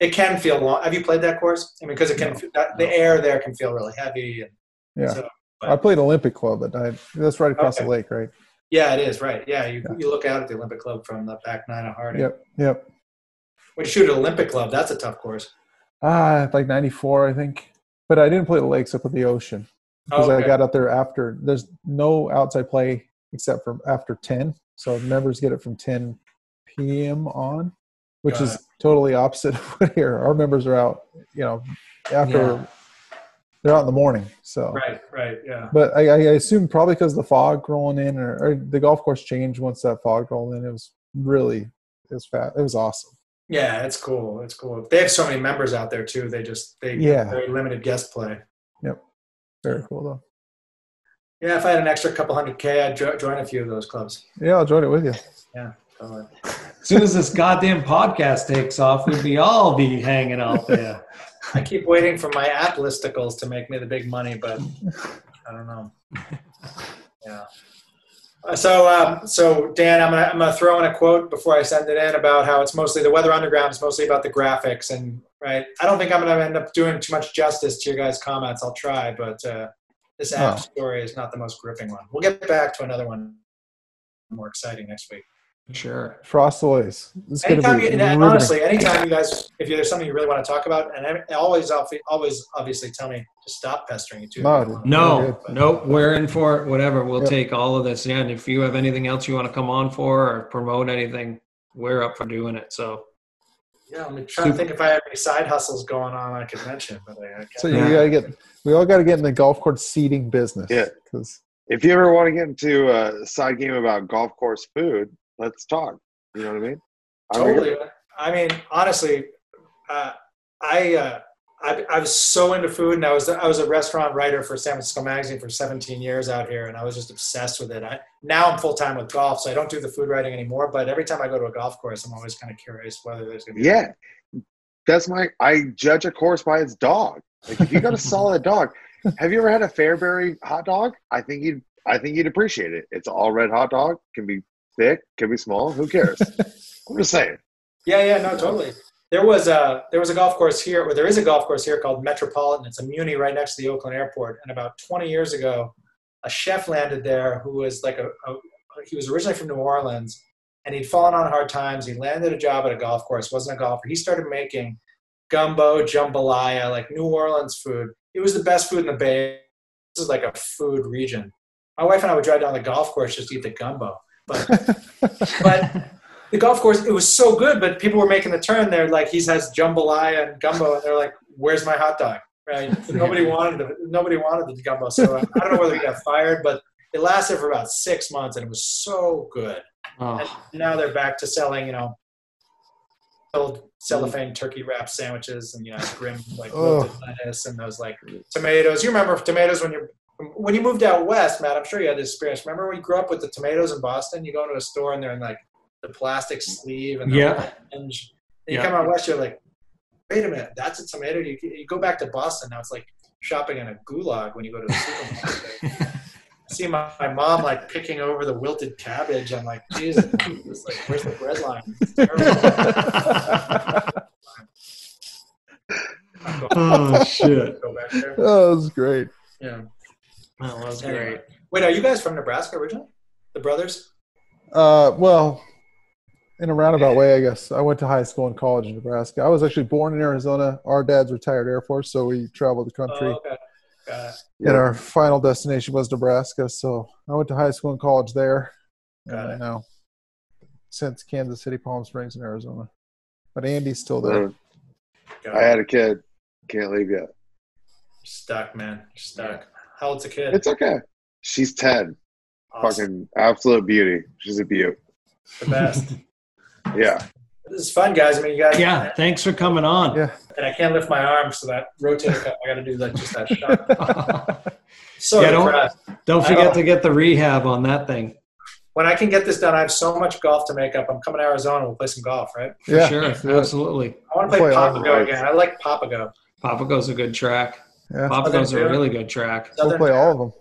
It can feel long. Have you played that course? I mean, because it can that, the air there can feel really heavy. And Yeah. So, I played Olympic Club at night. That's right across Okay. the lake, right? yeah, it is right. Yeah, you Yeah. you look out at the Olympic Club from the back nine of Harding. Yep. Yep. When you shoot at Olympic Club, that's a tough course. Ah, like '94, I think. But I didn't play the lakes up at the ocean because I Okay. got up there after. There's no outside play except for after 10. So members get it from 10 p.m. on, which Got is totally opposite [LAUGHS] of what here. Our members are out, you know, after Yeah. they're out in the morning. So, Right, right, yeah. but I, I assume probably because the fog rolling in, or, or the golf course changed once that fog rolled in. It was really, it was fat. It was awesome. Yeah, it's cool. It's cool. They have so many members out there too. They just they Yeah. very limited guest play. Very cool though. Yeah, if I had an extra couple hundred K, I'd jo- join a few of those clubs. Yeah, I'll join it with you. Yeah, totally. As soon as this goddamn podcast takes off, we'd be all be hanging out there. [LAUGHS] I keep waiting for my app listicles to make me the big money, but I don't know. [LAUGHS] Yeah. Uh, So, um, so Dan, I'm gonna I'm gonna throw in a quote before I send it in about how it's mostly the Weather Underground is mostly about the graphics and right. I don't think I'm gonna end up doing too much justice to your guys' comments. I'll try, but uh, this app Oh. story is not the most gripping one. We'll get back to another one more exciting next week. Sure. Frostaways. It's going to Anytime be you, and honestly, anytime you guys, if there's something you really want to talk about, and I- always, always, obviously, tell me to stop pestering you too. No. No, nope. We're in for it. Whatever. We'll Yep. take all of this. Yeah, and if you have anything else you want to come on for or promote anything, we're up for doing it. So Yeah, I'm trying to think if I have any side hustles going on I could mention, but I, I can't. So you gotta get. We all got to get in the golf course seating business. Yeah. Because If you ever want to get into a side game about golf course food, let's talk. You know what I mean? I'm here. totally. I mean, honestly, uh, I, uh, I I was so into food, and I was I was a restaurant writer for San Francisco Magazine for 17 years out here, and I was just obsessed with it. I, now I'm full time with golf, so I don't do the food writing anymore. But every time I go to a golf course, I'm always kind of curious whether there's going to be Yeah. That's my I judge a course by its dog. Like if you got a [LAUGHS] solid dog, have you ever had a Fairberry hot dog? I think you'd I think you'd appreciate it. It's all red hot dog, can be thick, can be small, who cares? [LAUGHS] I'm just saying. Yeah, yeah, no, totally. There was a there was a golf course here, or there is a golf course here called Metropolitan. It's a Muni right next to the Oakland Airport. And about 20 years ago, a chef landed there who was like a, a he was originally from New Orleans, and he'd fallen on hard times. He landed a job at a golf course, wasn't a golfer. He started making gumbo, jambalaya, like New Orleans food. It was the best food in the Bay. This is like a food region. My wife and I would drive down the golf course just to eat the gumbo. But but the golf course, it was so good, but people were making the turn. They're like, he has jambalaya and gumbo, and they're like, "Where's my hot dog?" Right? [LAUGHS] nobody wanted the, nobody wanted the gumbo. So I don't know whether he got fired, but it lasted for about six months, and it was so good. Oh. And oh, now they're back to selling, you know, old cellophane turkey wrap sandwiches and you know grim like oh. wilted lettuce and those like tomatoes. You remember tomatoes when you when you moved out west, Matt? I'm sure you had this experience. Remember when you grew up with the tomatoes in Boston? You go into a store and they're in like the plastic sleeve and the Yeah. orange. And you Yeah. come out west, you're like, wait a minute, that's a tomato. You, you go back to Boston now. It's like shopping in a gulag when you go to the supermarket. I [LAUGHS] see my, my mom like picking over the wilted cabbage. I'm like, Jesus, it's like, where's the bread line? It's terrible. [LAUGHS] oh shit. Go back there. oh, that was great. Yeah. That was Anyway. great. Wait, are you guys from Nebraska originally? The brothers? Uh, well, in a roundabout way, I guess. I went to high school and college in Nebraska. I was actually born in Arizona. Our dad's retired Air Force, so we traveled the country. Oh, okay. And our final destination was Nebraska. So I went to high school and college there. Got and it. now since Kansas City, Palm Springs, and Arizona. But Andy's still there. Uh, I had a kid. Can't leave yet. Stuck, man. You're stuck. How old's the kid? It's okay. She's ten. Awesome. Fucking absolute beauty. She's a beaut. the best. [LAUGHS] Yeah. this is fun, guys. I mean, you guys. Yeah, thanks for coming on. Yeah. And I can't lift my arm, so that rotator cuff, I got to do that just that shot. [LAUGHS] So Yeah, don't- Don't forget to get the rehab on that thing. when I can get this done, I have so much golf to make up. I'm coming to Arizona. We'll play some golf, right? For Yeah, sure. let's do it. Absolutely. I want to play Play Papago right. again. I like Papago. Papago's a good track. Yeah. Papago's a really good track. We'll Southern play all of them.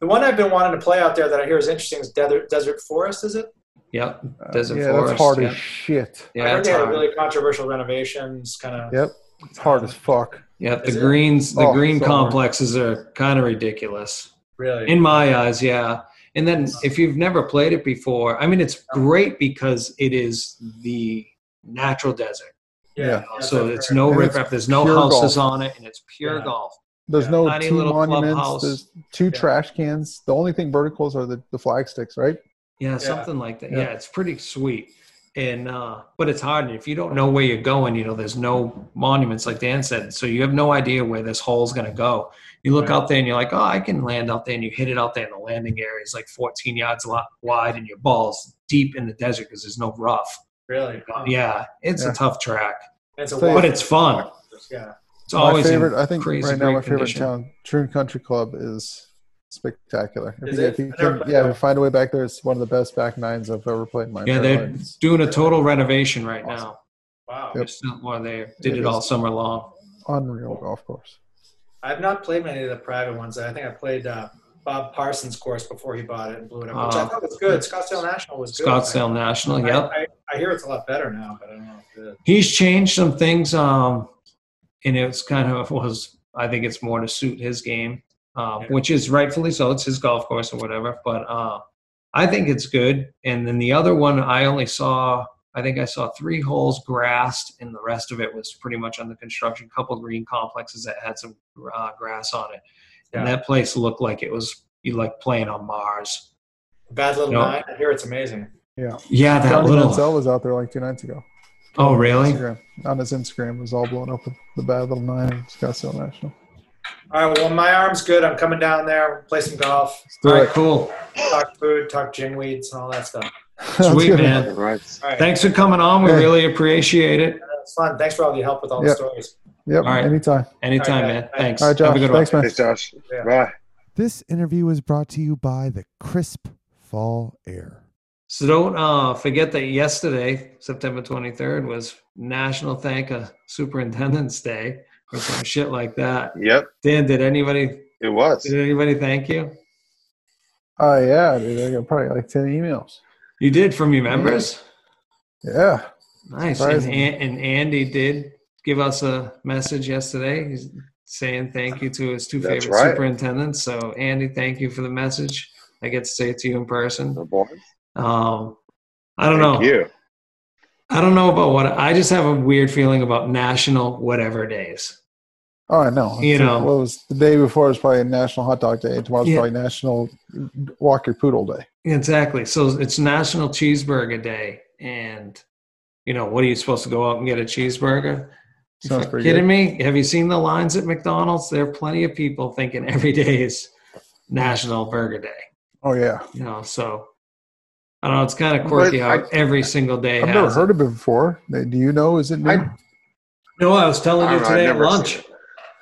The one I've been wanting to play out there that I hear is interesting is Desert, Desert Forest, is it? Yep. Uh, desert yeah, Forest. that's hard yeah. as shit. I Yeah, heard it's they had hard. really controversial renovations, kind of. Yep, it's hard as fuck. Yep. Is The it? greens, the Oh, green so hard. complexes are kind of ridiculous. Really? In my eyes, yeah. And then if you've never played it before, I mean, it's oh. great because it is the natural desert. Yeah. that's so what it's no And it's riprap. There's no houses golf. on it, and it's pure Yeah. golf. There's Yeah. no Tiny team little monuments. clubhouse. There's two Yeah. trash cans. The only thing verticals are the, the flag sticks, right? Yeah, something like that. Yeah. Yeah. it's pretty sweet. And uh, but it's hard. And if you don't know where you're going, you know, there's no monuments, like Dan said. So you have no idea where this hole's gonna go. You look Right. out there and you're like, oh, I can land out there, and you hit it out there, and the landing area is like 14 yards lo- wide, and your ball's deep in the desert because there's no rough. Really? Wow. Yeah, it's Yeah. a tough track, It's a But it's fun. Yeah. It's my always in favorite, I think, crazy right now, my favorite condition. town, Troon Country Club, is spectacular. If you, it? if you I've never can, yeah, if you find a way back there, it's one of the best back nines I've ever played in my Yeah, they're life. It's doing a total renovation right now. Wow. Yep. Well, they did It it all summer long. unreal golf course. I've not played many of the private ones. I think I played uh, Bob Parsons' course before he bought it and blew it up, which I Oh. thought was good. Scottsdale National was good. Scottsdale National. I, Yep. I, I hear it's a lot better now, but I don't know if it is. he's changed some things um and it's kind of was i think it's more to suit his game um, Yeah. which is rightfully so it's his golf course or whatever but uh i think it's good and then the other one i only saw i think i saw three holes grassed and the rest of it was pretty much under construction a couple green complexes that had some uh, grass on it and that place looked like it was you like playing on mars Bad Little No. Nine. I hear it's amazing. Yeah. yeah that Johnny little Mansell was out there like two nights ago. oh really Instagram. On his Instagram, it was all blown up with the bad little nine in Scottsdale National. All right. Well, my arm's good. I'm coming down there, play some golf, Let's all right cool talk food, talk jingweeds, and all that stuff. [LAUGHS] Sweet man Right. Thanks for coming on we Hey. really appreciate it It's fun. Thanks for all your help with all Yep. the stories. Yep. All right. Anytime. Anytime, All right, man. Thanks. All right, Josh. Have a Josh. good one. Thanks, man. Thanks, Josh. Yeah. Bye. This interview was brought to you by the crisp fall air. So don't uh, forget that yesterday, September 23rd, was National Thank a Superintendent's Day or some shit like that. Yep, Dan, did anybody it was. did anybody thank you? Oh yeah, dude. I got probably like ten emails. You did from your members. Yeah. Nice. And, and Andy did give us a message yesterday. He's saying thank you to his two That's favorite right. superintendents. So Andy, thank you for the message. I get to say it to you in person. Um, I don't Thank know. you. I don't know about what I just have a weird feeling about national whatever days. Oh, I know. You It's like, know. what was the day before It was probably National Hot Dog Day. Tomorrow's Yeah. probably National Walk Your Poodle Day. Exactly. So it's National Cheeseburger Day, and you know what are you supposed to go out and get a cheeseburger? You Sounds pretty kidding good. me? Have you seen the lines at McDonald's? There are plenty of people thinking every day is National Burger Day. Oh yeah. You know, so I don't know. It's kind of quirky But how I- every single day I've has. never it. heard of it before. Do you know? Is it new? I- No, I was telling I you don't know, today at lunch.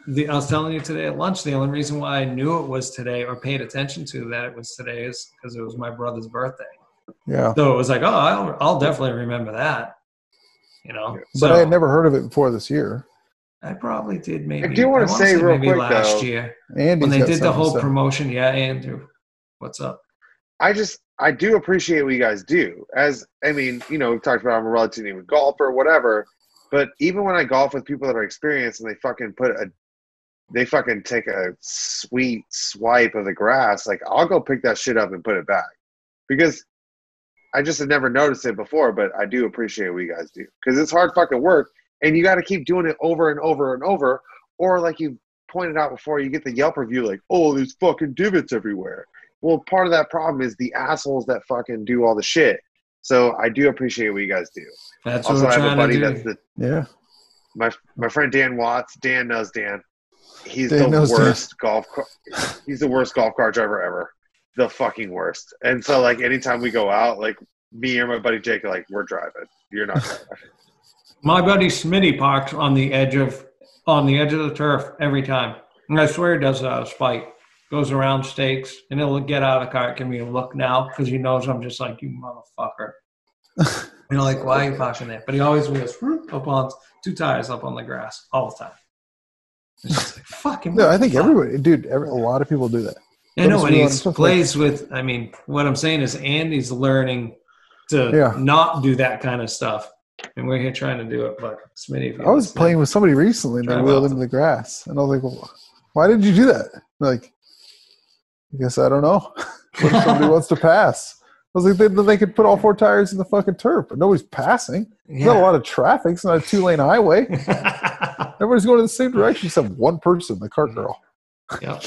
The, I was telling you today at lunch. The only reason why I knew it was today or paid attention to that it was today is because it was my brother's birthday. yeah. So it was like, oh, I'll, I'll definitely remember that. You know, But so I had never heard of it before this year. I probably did maybe. I do wanna wanna say real maybe quick, last though, year Andy's when they did the whole promotion. Yeah, Andrew, what's up? I just I do appreciate what you guys do. As I mean, you know, we've talked about I'm a relatively new golfer, whatever. But even when I golf with people that are experienced and they fucking put a they fucking take a sweet swipe of the grass, like I'll go pick that shit up and put it back. Because I just had never noticed it before, but I do appreciate what you guys do. Because it's hard fucking work and you gotta keep doing it over and over and over. Or like you pointed out before, you get the Yelp review like, oh, there's fucking divots everywhere. Well, part of that problem is the assholes that fucking do all the shit. So I do appreciate what you guys do. That's Also, what I we're have a trying buddy to that's do. the Yeah. my my friend Dan Watts. Dan knows Dan. He's Dan the knows Dan. worst golf. Car- he's the worst golf cart driver ever. The fucking worst. And so like anytime we go out, like me or my buddy Jake, are like we're driving. You're not driving. [LAUGHS] My buddy Smitty parks on the edge of on the edge of the turf every time. And I swear he does it out of spite. goes around stakes, and he'll get out of the car, give me a look now because he knows I'm just like you motherfucker. [LAUGHS] you know, like why are you parking there? But he always wheels [LAUGHS] up on two tires up on the grass all the time. It's just like fucking. No, I think fuck. everybody, dude. Every, a lot of people do that. I know, and are- plays with. I mean, what I'm saying is Andy's learning to Yeah. not do that kind of stuff, and we're here trying to do it. But Smitty, I was playing with somebody recently and they wheeled into the grass, and I was like, well, "Why did you do that?" Like, I guess I don't know. [LAUGHS] somebody [LAUGHS] wants to pass? I was like, then they could put all four tires in the fucking turf, but nobody's passing. There's not a lot of traffic. It's not a two lane highway. [LAUGHS] Everybody's going in the same direction except one person, the cart mm-hmm. girl. Yep.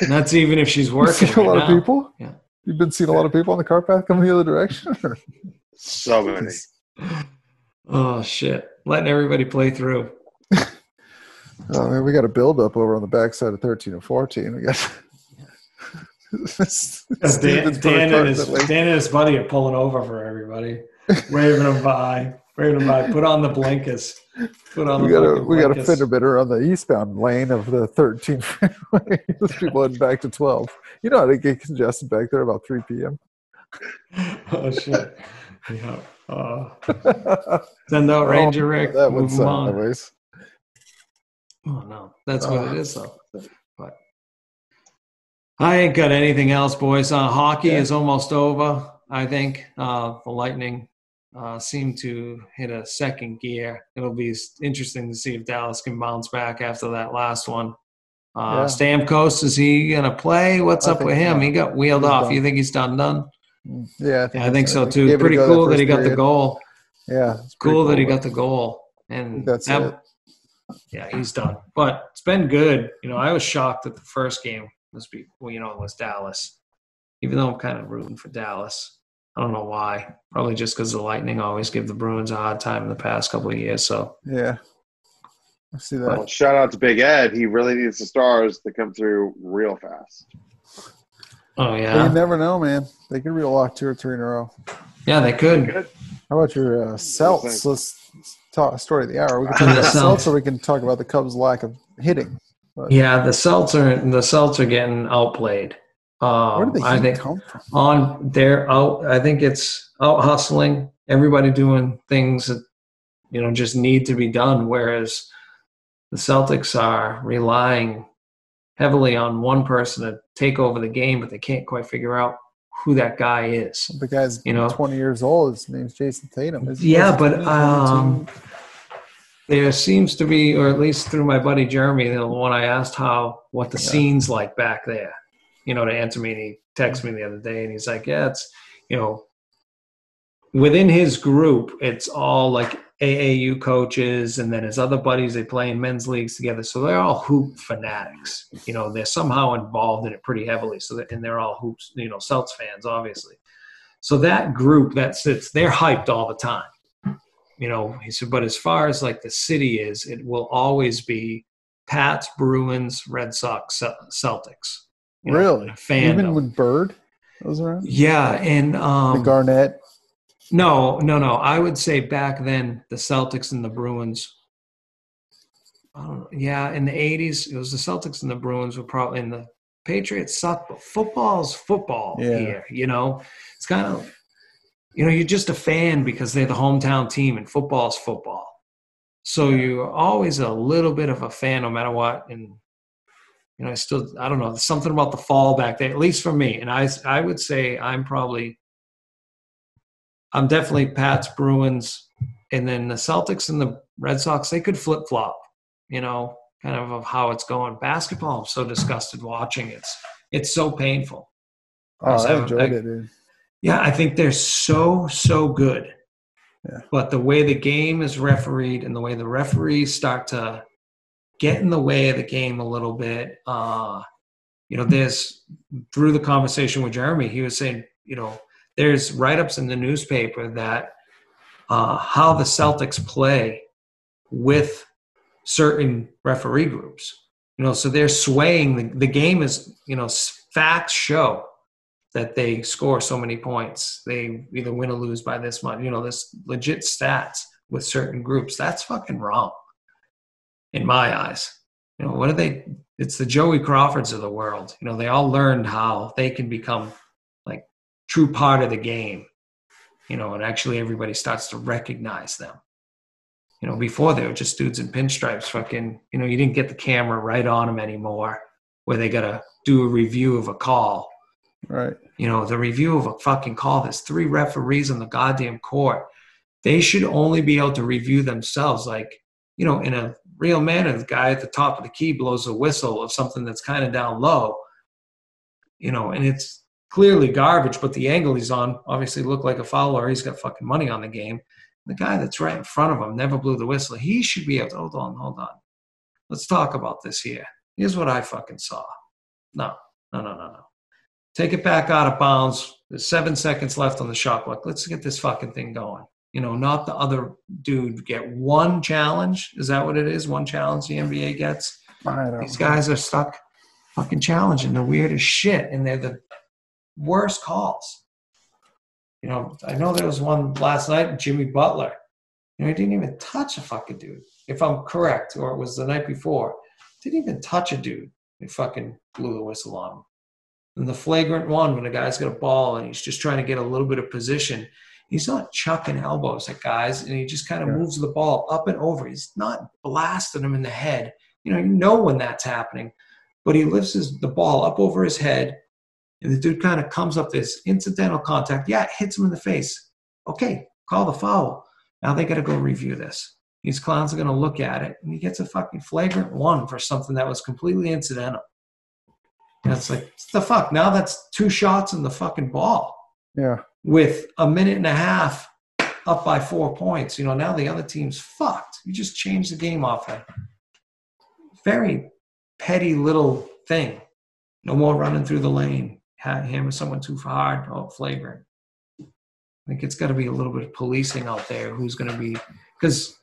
And that's even if she's [LAUGHS] You've working. seen a lot right of now. people. Yeah. You've been seeing a lot of people on the cart path coming the other direction. or- So many. [LAUGHS] Oh shit! Letting everybody play through. [LAUGHS] Oh, man, we got a build up over on the backside of 13 and 14. We got Dan, Steven's put Dan, and his. Dan and his buddy are pulling over for everybody, waving them by, waving them by. Put on the blinkers. Put on We the got a we got a fender bidder on the eastbound lane of the 13 [LAUGHS] freeway. Those people heading back to 12. You know how to get congested back there about 3 p.m. [LAUGHS] Oh shit! Yeah. Uh, [LAUGHS] send out Ranger Rick. that would sound anyways. Oh no, that's what Oh. it is though. But I ain't got anything else, boys. Uh, hockey Yeah. is almost over. I think uh, the Lightning uh, seem to hit a second gear. It'll be interesting to see if Dallas can bounce back after that last one. Uh, Yeah. Stamkos is he gonna play? What's I up with him? He got wheeled off. done. You think he's done? Done? Yeah, Yeah, I think so that's- too. gave it a Pretty cool that, he got the goal. Yeah, it's pretty Cool that he got the goal. And That's that, it. yeah, he's done. But it's been good. You know, I was shocked that the first game was be well, you know, it was Dallas. Even though I'm kind of rooting for Dallas. I don't know why. Probably just because the Lightning always give the Bruins a hard time in the past couple of years. So Yeah, I see that. Well, shout out to Big Ed. He really needs the stars to come through real fast. Oh But yeah. you never know, man. They could reel off two or three in a row. Yeah, they could. Good. How about your uh, Celts? Let's talk story of the hour. We can [LAUGHS] talk The about the Celts, Celts. or we can talk about the Cubs' lack of hitting. But Yeah, the Celts are the Celts are getting outplayed. Um, I think come from? on they're out i think it's out hustling everybody doing things that you know just need to be done whereas the celtics are relying heavily on one person to take over the game but they can't quite figure out who that guy is The guy's You know? 20 years old. His name's Jayson Tatum. Yeah but 20, um there seems to be or at least through my buddy jeremy the one i asked how what the Yeah. scene's like back there you know to answer me and he texted me the other day and he's like yeah it's you know within his group it's all like aau coaches and then his other buddies they play in men's leagues together so they're all hoop fanatics you know they're somehow involved in it pretty heavily so that, and they're all hoops you know celts fans obviously. So that group that sits they're hyped all the time. You know he said but as far as like the city is it will always be pats bruins red sox celtics you know, really? fandom. Even when Bird was around? yeah and um, the Garnett. no no no i would say back then the celtics and the bruins know, yeah in the 80s it was the celtics and the bruins were probably in the patriots suck but football's football Yeah. here you know it's kind of you know you're just a fan because they're the hometown team and football's football so you're always a little bit of a fan no matter what and you know i still i don't know something about the fall back there at least for me and i i would say i'm probably i'm definitely pats bruins and then the celtics and the red sox they could flip-flop you know kind of of how it's going basketball i'm so disgusted watching it's it's so painful Oh, So, I enjoyed like- it, dude. yeah, I think they're so so good. Yeah. But the way the game is refereed and the way the referees start to get in the way of the game a little bit, uh, you know, there's through the conversation with Jeremy, he was saying, you know, there's write-ups in the newspaper that uh, how the Celtics play with certain referee groups. You know, so they're swaying the, the game is, you know, facts show that they score so many points. They either win or lose by this much. You know, this legit stats with certain groups. That's fucking wrong in my eyes. You know, what are they? It's the Joey Crawfords of the world. You know, they all learned how they can become like true part of the game. You know, and actually everybody starts to recognize them. You know, before they were just dudes in pinstripes, fucking, you know, you didn't get the camera right on them anymore where they got to do a review of a call. Right. You know, the review of a fucking call, there's three referees on the goddamn court. They should only be able to review themselves. Like, you know, in a real manner, the guy at the top of the key blows a whistle of something that's kind of down low, you know, and it's clearly garbage, but the angle he's on obviously looked like a foul or he's got fucking money on the game. The guy that's right in front of him never blew the whistle. He should be able to hold on, hold on. Let's talk about this here. Here's what I fucking saw. No, no, no, no, no. Take it back out of bounds. There's seven seconds left on the shot clock. Let's get this fucking thing going. You know, not the other dude get one challenge. Is that what it is? One challenge the NBA gets? These guys are stuck fucking challenging the weirdest shit, and they're the worst calls. You know, I know there was one last night, Jimmy Butler. You know, he didn't even touch a fucking dude, if I'm correct, or it was the night before. Didn't even touch a dude. They fucking blew the whistle on him. And the flagrant one, when a guy's got a ball and he's just trying to get a little bit of position, he's not chucking elbows at guys, and he just kind of Yeah. moves the ball up and over. He's not blasting them in the head. You know, you know when that's happening, but he lifts his, the ball up over his head, and the dude kind of comes up this incidental contact. Yeah, it hits him in the face. Okay, call the foul. Now they got to go review this. These clowns are going to look at it, and he gets a fucking flagrant one for something that was completely incidental. And it's like, what the fuck? Now that's two shots in the fucking ball Yeah. With a minute and a half up by four points. You know, now the other team's fucked. You just change the game off a very petty little thing. No more running through the lane, ha- hammer someone too hard, oh, flagrant. I think it's got to be a little bit of policing out there. Who's going to be because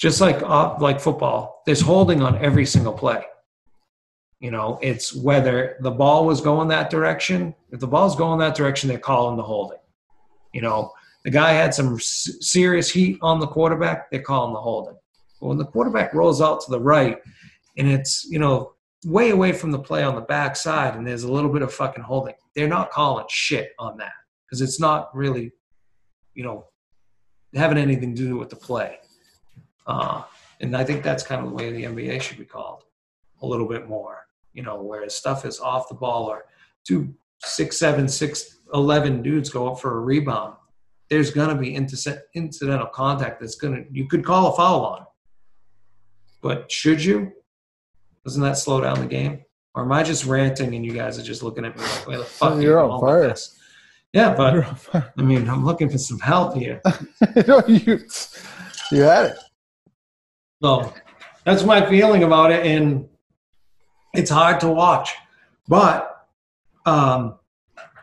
just like uh, like football, there's holding on every single play. You know, it's whether the ball was going that direction. If the ball's going that direction, they're calling the holding. You know, the guy had some serious heat on the quarterback, they're calling the holding. But when the quarterback rolls out to the right and it's, you know, way away from the play on the backside and there's a little bit of fucking holding, they're not calling shit on that because it's not really, you know, having anything to do with the play. Uh, and I think that's kind of the way the NBA should be called a little bit more, you know, whereas stuff is off the ball or two, six, seven, six, 11 dudes go up for a rebound. There's going to be incidental contact that's going to, you could call a foul on. But should you? Doesn't that slow down the game? Or am I just ranting and you guys are just looking at me like, where the fuck are You're you on fire. Yeah, but I mean, I'm looking for some help here. [LAUGHS] you, you had it. So that's my feeling about it, and it's hard to watch. But um,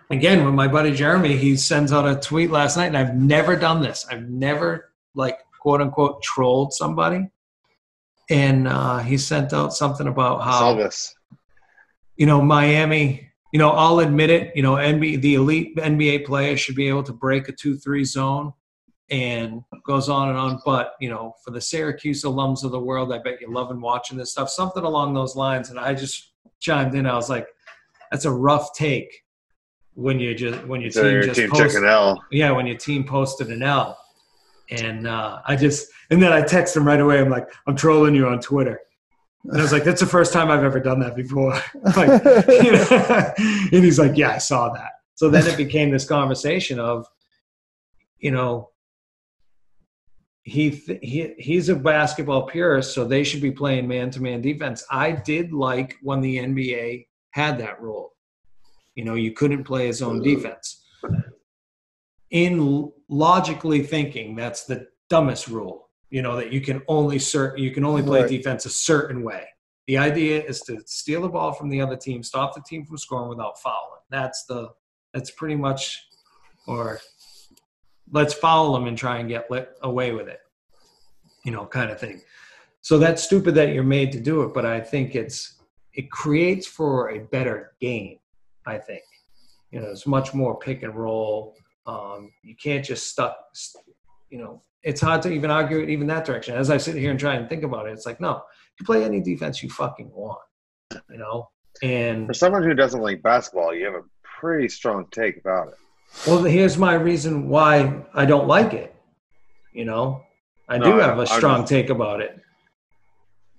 again, when my buddy Jeremy, he sends out a tweet last night, and I've never done this. I've never like quote unquote trolled somebody, and uh, he sent out something about how this. you know Miami. You know, I'll admit it. You know, NBA, the elite NBA players should be able to break a two-three zone, and goes on and on. But you know, for the Syracuse alums of the world, I bet you're loving watching this stuff. Something along those lines. And I just chimed in. I was like, "That's a rough take." When you just when your So team your just team an L. yeah, when your team posted an L. And uh, I just, and then I text him right away. I'm like, I'm trolling you on Twitter. And I was like, that's the first time I've ever done that before. [LAUGHS] like, you [LAUGHS] know? and he's like, yeah, I saw that. So then it became this conversation of, you know, he, th- he he's a basketball purist, so they should be playing man-to-man defense. I did like when the NBA had that rule. You know, you couldn't play his own defense. In logically thinking, that's the dumbest rule. You know that you can only cert- you can only play Right. defense a certain way. The idea is to steal the ball from the other team, stop the team from scoring without fouling. That's the that's pretty much or let's foul them and try and get away with it. You know, kind of thing. So that's stupid that you're made to do it, but I think it's it creates for a better game. I think you know it's much more pick and roll. Um, you can't just stuck. You know, it's hard to even argue it even that direction. As I sit here and try and think about it, it's like no, You play any defense you fucking want, you know. And For someone who doesn't like basketball, you have a pretty strong take about it. Well, here's my reason why I don't like it. You know, I do No, have a strong just- take about it.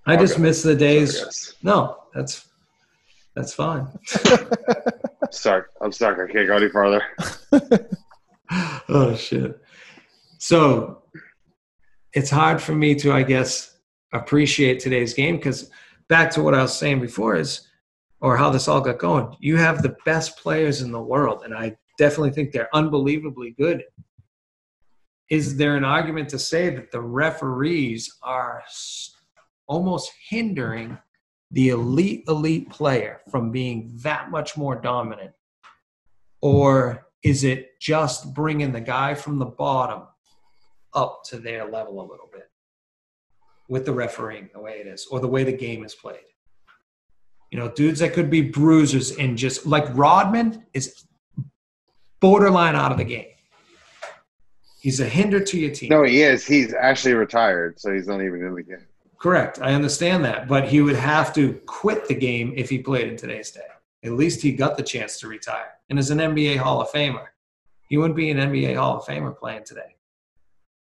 I just Okay. miss the days. Yes. No, that's that's fine. [LAUGHS] Stuck. I'm stuck. I can't go any farther. [LAUGHS] oh shit. So it's hard for me to, I guess, appreciate today's game because back to what I was saying before is, or how this all got going. You have the best players in the world, and I definitely think they're unbelievably good. Is there an argument to say that the referees are almost hindering the elite elite player from being that much more dominant or is it just bringing the guy from the bottom up to their level a little bit with the refereeing the way it is or the way the game is played you know dudes that could be bruisers and just like rodman is borderline out of the game he's a hinder to your team No, he is. He's actually retired, so he's not even in the game. Correct. I understand that. But he would have to quit the game if he played in today's day. At least he got the chance to retire. And as an NBA Hall of Famer, he wouldn't be an NBA Hall of Famer playing today.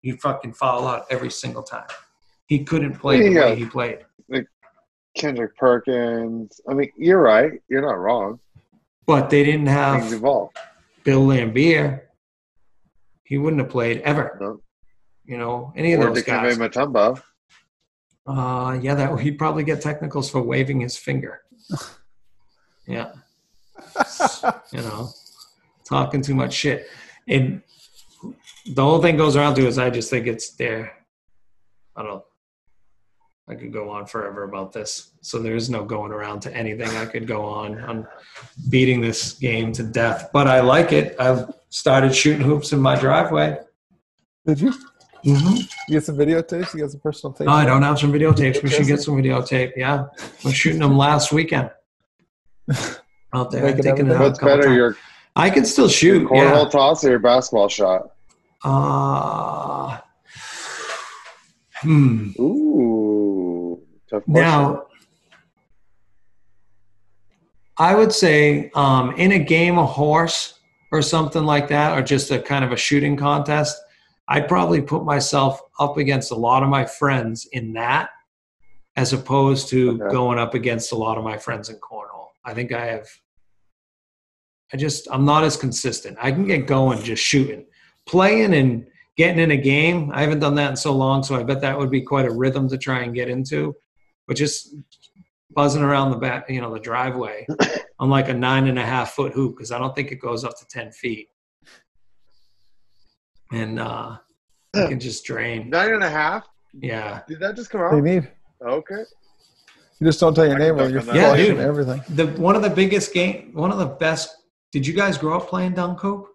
He'd fucking foul out every single time. He couldn't play the way he played. Like Kendrick Perkins. I mean, you're right. You're not wrong. But they didn't have. Things have evolve. Bill Laimbeer. He wouldn't have played ever. No. You know, any of Or those Dikembe guys. Mutombo. Uh, yeah, that he'd probably get technicals for waving his finger. [LAUGHS] Yeah, you know, talking too much shit. And the whole thing goes around to is I just think it's there. I don't know. I could go on forever about this. So there is no going around to anything. I could go on on beating this game to death, but I like it. I've started shooting hoops in my driveway. Did you? Mm-hmm. You get some videotapes? You get some personal tapes? No, I don't have some videotapes. We should get some videotape. Yeah, we're shooting them last weekend [LAUGHS] out there. Making I'm. What's better, your I can still shoot. cornhole Yeah. toss or your basketball shot? Uh, hmm. Ooh. Now, I would say um, in a game of horse or something like that, or just a kind of a shooting contest, I'd probably put myself up against a lot of my friends in that, as opposed to Okay. going up against a lot of my friends in cornhole. I think I have. I just I'm not as consistent. I can get going just shooting, playing and getting in a game. I haven't done that in so long, so I bet that would be quite a rhythm to try and get into. But just buzzing around the back, you know, the driveway [COUGHS] on like a nine and a half foot hoop because I don't think it goes up to ten feet, and uh, I can just drain. [COUGHS] Nine and a half? Yeah, Did that just come What do you out? need? Okay. You just don't tell your I can name or dunk you're. Yeah, dude. everything. the one of the biggest game, one of the best. Did you guys grow up playing dunk hoop?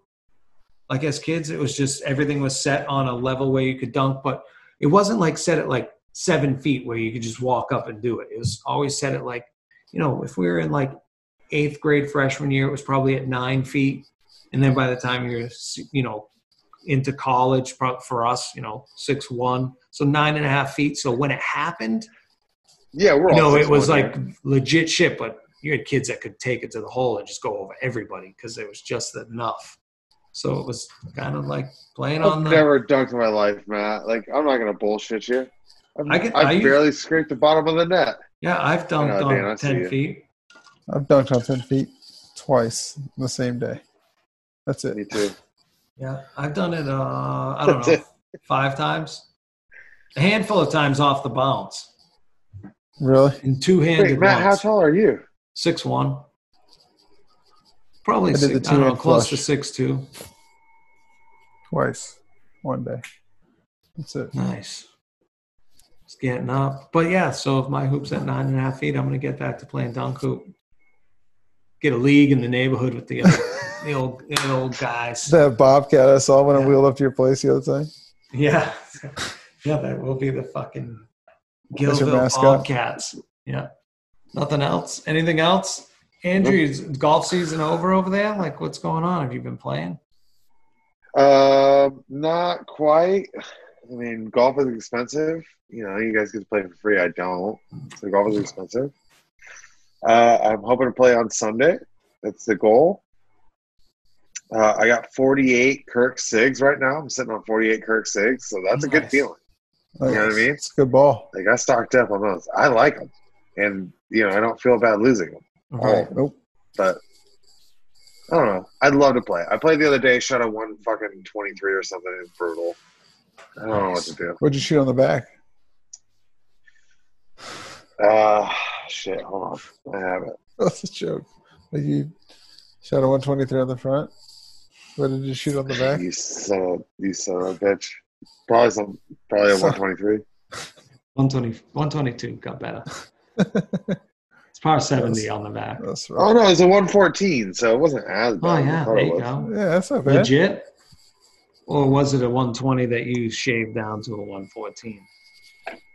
Like as kids, it was just everything was set on a level where you could dunk, but it wasn't like set at like seven feet where you could just walk up and do it. It was always set at like, you know, if we were in like eighth grade freshman year, it was probably at nine feet, and then by the time you're, you know, into college for us, you know, six one, so nine and a half feet. So when it happened, Yeah, we're you know, it was like legit shit, but you had kids that could take it to the hole and just go over everybody because it was just enough. So it was kind of like playing I've on the. never dunked in my life, Matt. Like, I'm not gonna bullshit you. I've, I I've I- barely scraped the bottom of the net. yeah, I've dunked I know, on see ten you. feet. I've dunked on 10 feet twice the same day. That's it. Me too. Yeah, I've done it. Uh, I don't know, [LAUGHS] five times, a handful of times off the bounce, Really? and two Wait, handed Matt, how tall are you? Six one. Probably I six, the I don't know, close to six two. Twice. One day. That's it. Nice. It's getting up. But yeah, so if my hoop's at nine and a half feet, I'm going to get back to playing dunk hoop. Get a league in the neighborhood with the, other, the, old, the old guys. [LAUGHS] That bobcat I saw when I wheeled up to your place the other time. Yeah. [LAUGHS] Yeah, that will be the fucking That's your Gilville? Bobcats. Yeah. Nothing else? Anything else? Andrew, is golf season over over there? Like, what's going on? Have you been playing? Um, not quite. I mean, golf is expensive. You know, you guys get to play for free. I don't. So golf is expensive. Uh, I'm hoping to play on Sunday. That's the goal. Uh, I got 48 Kirk Sigs right now. I'm sitting on 48 Kirk Sigs, so that's a good feeling. Like, You know what I mean? It's a good ball. Like I stocked up on those. I like them, and you know I don't feel bad losing them. Right. Nope. But I don't know. I'd love to play. I played the other day. Shot a one fucking 23 or something. It's brutal. I don't know what to do. What'd you shoot on the back? Uh, shit. Hold on. I have it. [LAUGHS] That's a joke. Like you shot a 123 on the front. What did you shoot on the back? You son of you son of a bitch. Probably some. Probably a [LAUGHS] 123. 120, 122 got better. [LAUGHS] It's par 70 on the back. That's Oh right. no, it's a 114. So it wasn't as Oh, bad. as I yeah, there you go. Yeah, that's not bad. Legit? Or was it a 120 that you shaved down to a 114?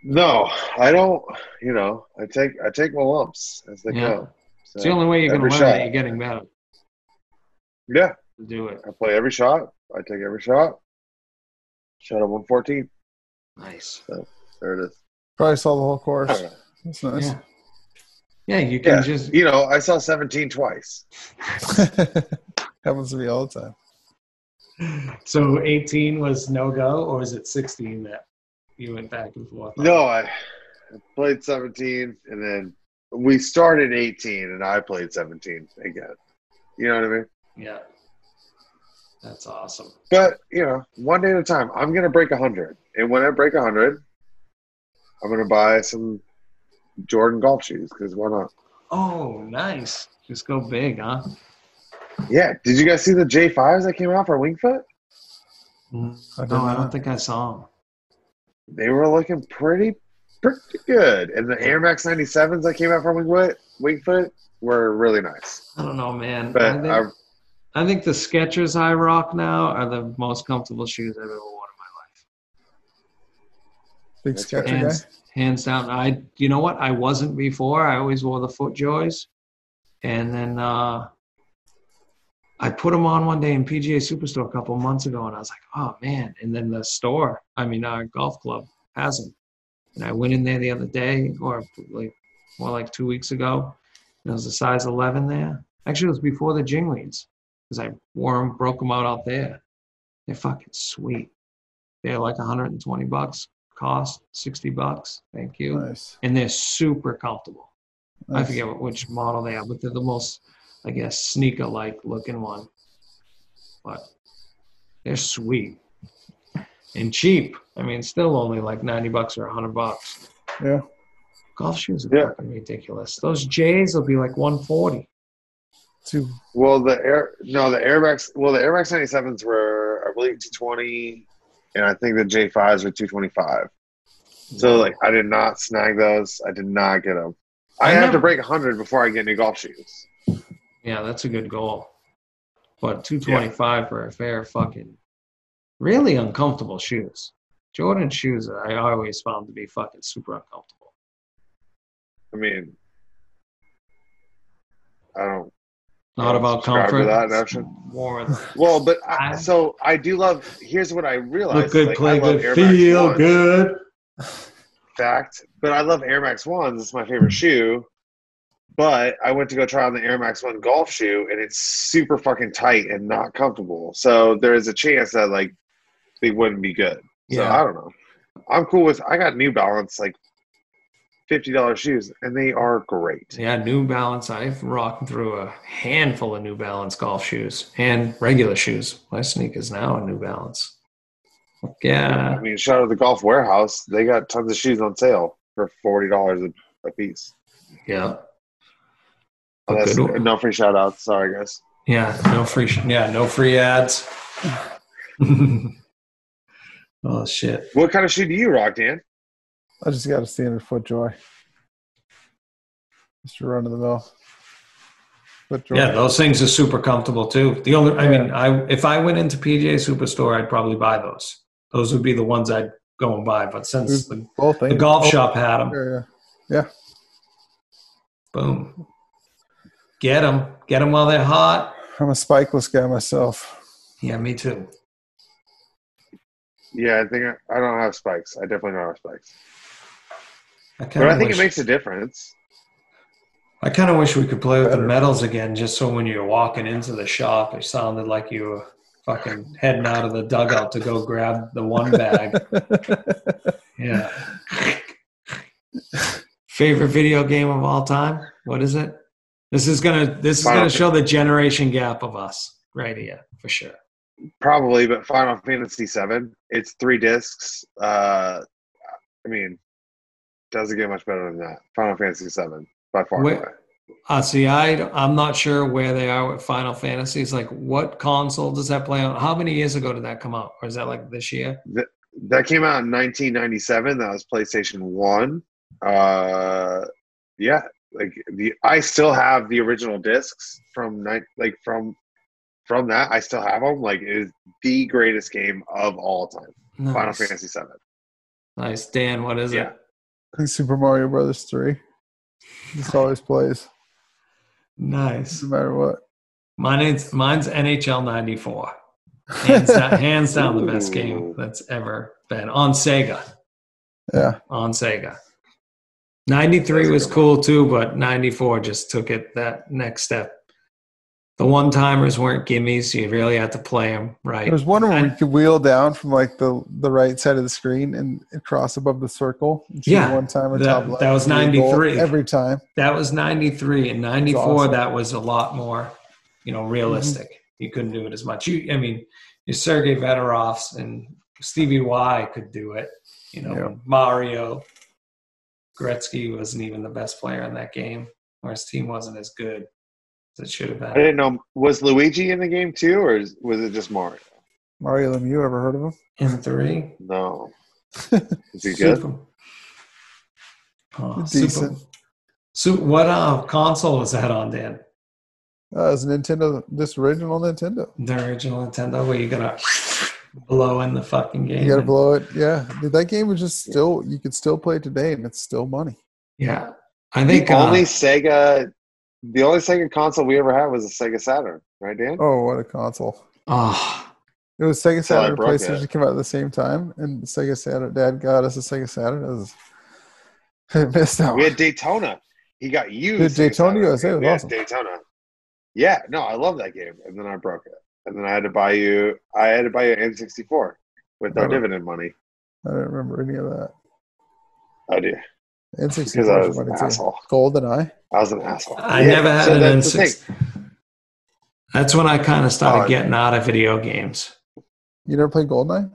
No, I don't. You know, I take I take my lumps as they Yeah. go. It's the only way you're going to learn shot. that you're getting better Yeah, do it. I play every shot. I take every shot. Shot a 114. Nice. There it is. Probably saw the whole course. That's nice. Yeah. Yeah, you can Yeah, just. you know, I saw 17 twice. [LAUGHS] Happens to me all the time. So 18 was no go, or is it 16 that you went back and forth? on? No, I, I played 17, and then we started 18, and I played 17 again. You know what I mean? Yeah. That's awesome. But you know, one day at a time. I'm gonna break 100, and when I break 100, I'm gonna buy some Jordan golf shoes because why not? Oh, nice. Just go big, huh? Yeah. Did you guys see the J5s that came out for Winged Foot? I No, I don't think I saw them. They were looking pretty, pretty good. And the Air Max 97s that came out from Winged Foot, Wingfoot were really nice. I don't know, man. But I think, I, I think the Skechers I rock now are the most comfortable shoes I've ever worn in my life. Big That's sketcher guy. hands, hands down. I, you know what? I wasn't before. I always wore the FootJoys, and then uh, I put them on one day in PGA Superstore a couple months ago, and I was like, oh man! And then the store, I mean, our golf club has them, and I went in there the other day, or like more like two weeks ago. And it was a size 11 there. Actually, it was before the Jingleys because I wore them, broke them out out there. They're fucking sweet. They're like 120 bucks cost 60 bucks thank you Nice. and they're super comfortable i forget what, which model they are but they're the most i guess sneaker like looking one but they're sweet and cheap i mean still only like 90 bucks or 100 bucks Yeah. golf shoes are Yeah. fucking ridiculous those j's will be like 140 Two. well, the Air, no, the Air Max, well, the Air Max 97s were, I believe, 220, and I think the J5s were 225. So, like, I did not snag those. I did not get them. I, I have never- to break 100 before I get new golf shoes. Yeah that's a good goal but 225 for a fair fucking really uncomfortable shoes jordan shoes i always found to be fucking super uncomfortable I mean, I don't. Not Yeah, about comfort. that notion. More than [LAUGHS] Well, but I, so I do love. Here's what I realized: look good, like, play good, Air feel good. Fact, but I love Air Max ones. It's my favorite shoe. But I went to go try on the Air Max One golf shoe, and it's super fucking tight and not comfortable. So there is a chance that like they wouldn't be good. So Yeah. I don't know. I'm cool with. I got New Balance like fifty dollars shoes, and they are great. Yeah, New Balance. I've rocked through a handful of New Balance golf shoes and regular shoes. My sneakers now a New Balance. Yeah, I mean, shout out to the Golf Warehouse. They got tons of shoes on sale for forty dollars a piece. yeah, Oh, that's, good one. no free shout outs. Sorry, guys. yeah. No free. sh- Yeah, no free ads. [LAUGHS] oh shit. What kind of shoe do you rock, Dan? I just got a standard FootJoy. Just a run of the mill. FootJoy. Yeah, those things are super comfortable too. The only, I mean, I if I went into PGA Superstore, I'd probably buy those. Those would be the ones I'd go and buy. But since the, the golf shop had them, Yeah, yeah. boom, get them, get them while they're hot. I'm a spikeless guy myself. Yeah, me too. Yeah, I think I, I don't have spikes. I definitely don't have spikes. I But I think wish, it makes a difference. I kind of wish we could play with the Better. metals again, just so when you're walking into the shop, it sounded like you were fucking heading out of the dugout to go grab the one bag. [LAUGHS] Yeah. Favorite video game of all time? What is it? This is gonna this is gonna show the generation gap of us right here for sure. Probably, but Final Fantasy VII. It's three discs. Uh, I mean, doesn't get much better than that. Final Fantasy VII by far. Wait. Uh, see, I I'm not sure where they are with Final Fantasy. It's like what console does that play on? How many years ago did that come out? Or is that like this year? That came out in 1997. That was PlayStation One. Uh, yeah, like the I still have the original discs from night like from from that. I still have them. Like it is the greatest game of all time. Final Fantasy VII. Nice, Dan. What is Yeah. it? I think Super Mario Brothers three. Just always plays, Nice. no matter what. Mine is mine's NHL '94. Hands down, hands down the best game that's ever been on Sega. Yeah, on Sega. 93 was cool too, but 94 just took it that next step. The one timers weren't gimmies, so you really had to play them right. there was one where we And- could wheel down from like the the right side of the screen and cross above the circle. and Yeah, one time on that- top left. that was and get a goal 93. every time. That was 93. And 94, awesome. that was a lot more, you know, realistic. Mm-hmm. You couldn't do it as much. You, I mean, your Sergei Fedorovs and Stevie Y could do it. You know, Yeah. Mario Gretzky wasn't even the best player in that game, or his team wasn't as good as it should have been. I didn't know was Luigi in the game too, or was it just Mario? Mario Lemieux, ever heard of him? In three, No. [LAUGHS] Is he good? Super, oh, Decent. Super, so what uh, console was that on, Dan? Uh, it's Nintendo, this original Nintendo. The original Nintendo, where you gotta blow in the fucking game. You gotta and- blow it. Yeah, Dude, that game was just still. You could still play it today, and it's still money. Yeah, I think the uh, only Sega, the only Sega console we ever had was a Sega Saturn, right, Dan? Oh, what a console! oh, It was Sega Saturn and PlayStation it. came out at the same time, and Sega Saturn. Dad got us a Sega Saturn. It was [LAUGHS] it missed out. We had Daytona. He got you. Daytona Saturn. USA was awesome. Daytona. Yeah, no, I love that game, and then I broke it, and then I had to buy you. I had to buy you an N64 with our dividend money. I don't remember any of that. I do N64 because I was was an money too. asshole. Golden Eye. I I was an asshole. I Yeah, never had so an that's N6. That's when I kind of started Oh. getting out of video games. You never played Golden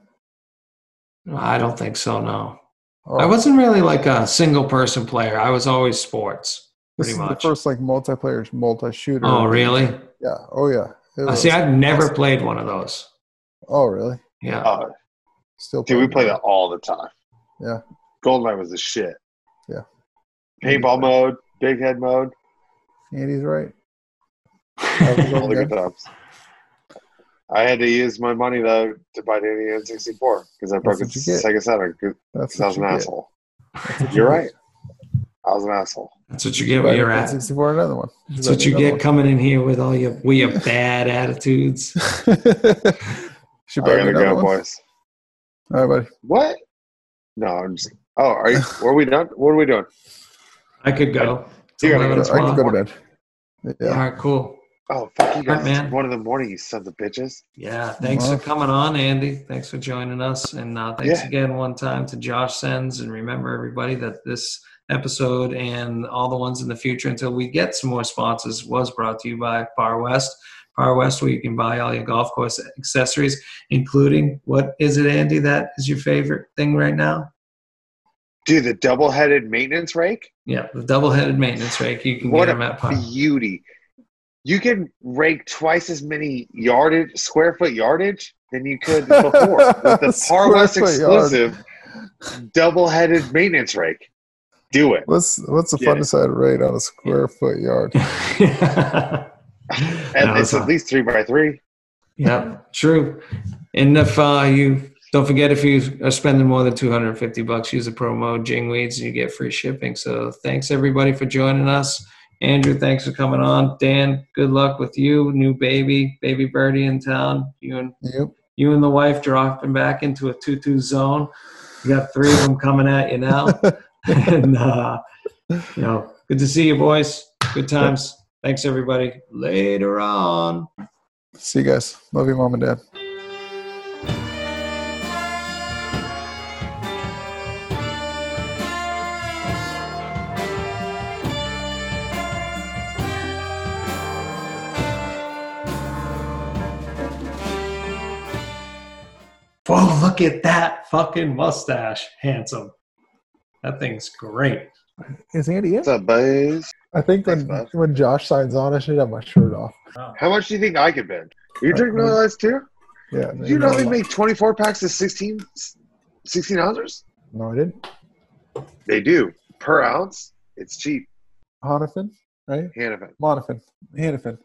Eye? I don't think so. No, Oh, I wasn't really like a single person player. I was always sports, This pretty is much. the first like multiplayer multi shooter. oh, really? Yeah. Oh, yeah. It Uh, see, I've never awesome. played one of those. Oh, really? Yeah. Oh, Still. dude, we playing played that all the time. Yeah. Goldeneye was the shit. Yeah. Paintball mode, big head mode, Andy's right. [LAUGHS] all the good times. I had to use my money though to buy the N64 because I broke what a you get. Sega Saturn That's because I was an get. asshole. You You're right. I was an asshole. That's what you get where you're at. N64, another one. That's what you get coming in here with all your we have [LAUGHS] bad attitudes. [LAUGHS] Should I buy me gotta go, one. boys. All right, buddy. What? No, I'm just. Oh, are you? [LAUGHS] Were we done? What are we doing? I could go. It's You gotta 11 go. I can go to bed. Yeah. All right, cool. Oh, fuck you guys! Alright, man. One in the morning, you sons of the bitches. Yeah, thanks Well. for coming on, Andy. Thanks for joining us, and uh, thanks Yeah. again one time to Josh Sens. And remember, everybody, that this episode and all the ones in the future, until we get some more sponsors, was brought to you by Par West. Par West, where you can buy all your golf course accessories, including what is it, Andy? That is your favorite thing right now? Dude, the double-headed maintenance rake. Yeah, the double-headed maintenance rake. You can What get a them at Par. beauty! You can rake twice as many yardage, square foot yardage, than you could [LAUGHS] before with the [LAUGHS] Par West exclusive double-headed maintenance rake. Do it. What's what's the Get fun side rate on a square foot yard? [LAUGHS] And No, it's it's at least three by three. Yeah, true. And if uh, you don't forget, if you are spending more than 250 bucks, use the promo Jingweeds and you get free shipping. So thanks everybody for joining us. Andrew, thanks for coming on. Dan, good luck with you, new baby, baby birdie in town. You and Yep. You and the wife dropping back into a two-two zone. You got three of them coming at you now, [LAUGHS] [LAUGHS] [LAUGHS] and uh, you know, good to see you, boys. Good times. Thanks, everybody. Later on. See you guys. Love you, mom and dad. Whoa, look at that fucking mustache. Handsome. That thing's great. Is Andy in? What's up, boys? I think when bud. when Josh signs on, I should have my shirt off. Oh. How much do you think I could bend? Are you drinking all this too? Yeah. Did you know they make 24 packs of 16, 16 ounces? No, I didn't. They do. Per ounce, it's cheap. Hannafin, right? Hannafin. Monafin. Hannafin.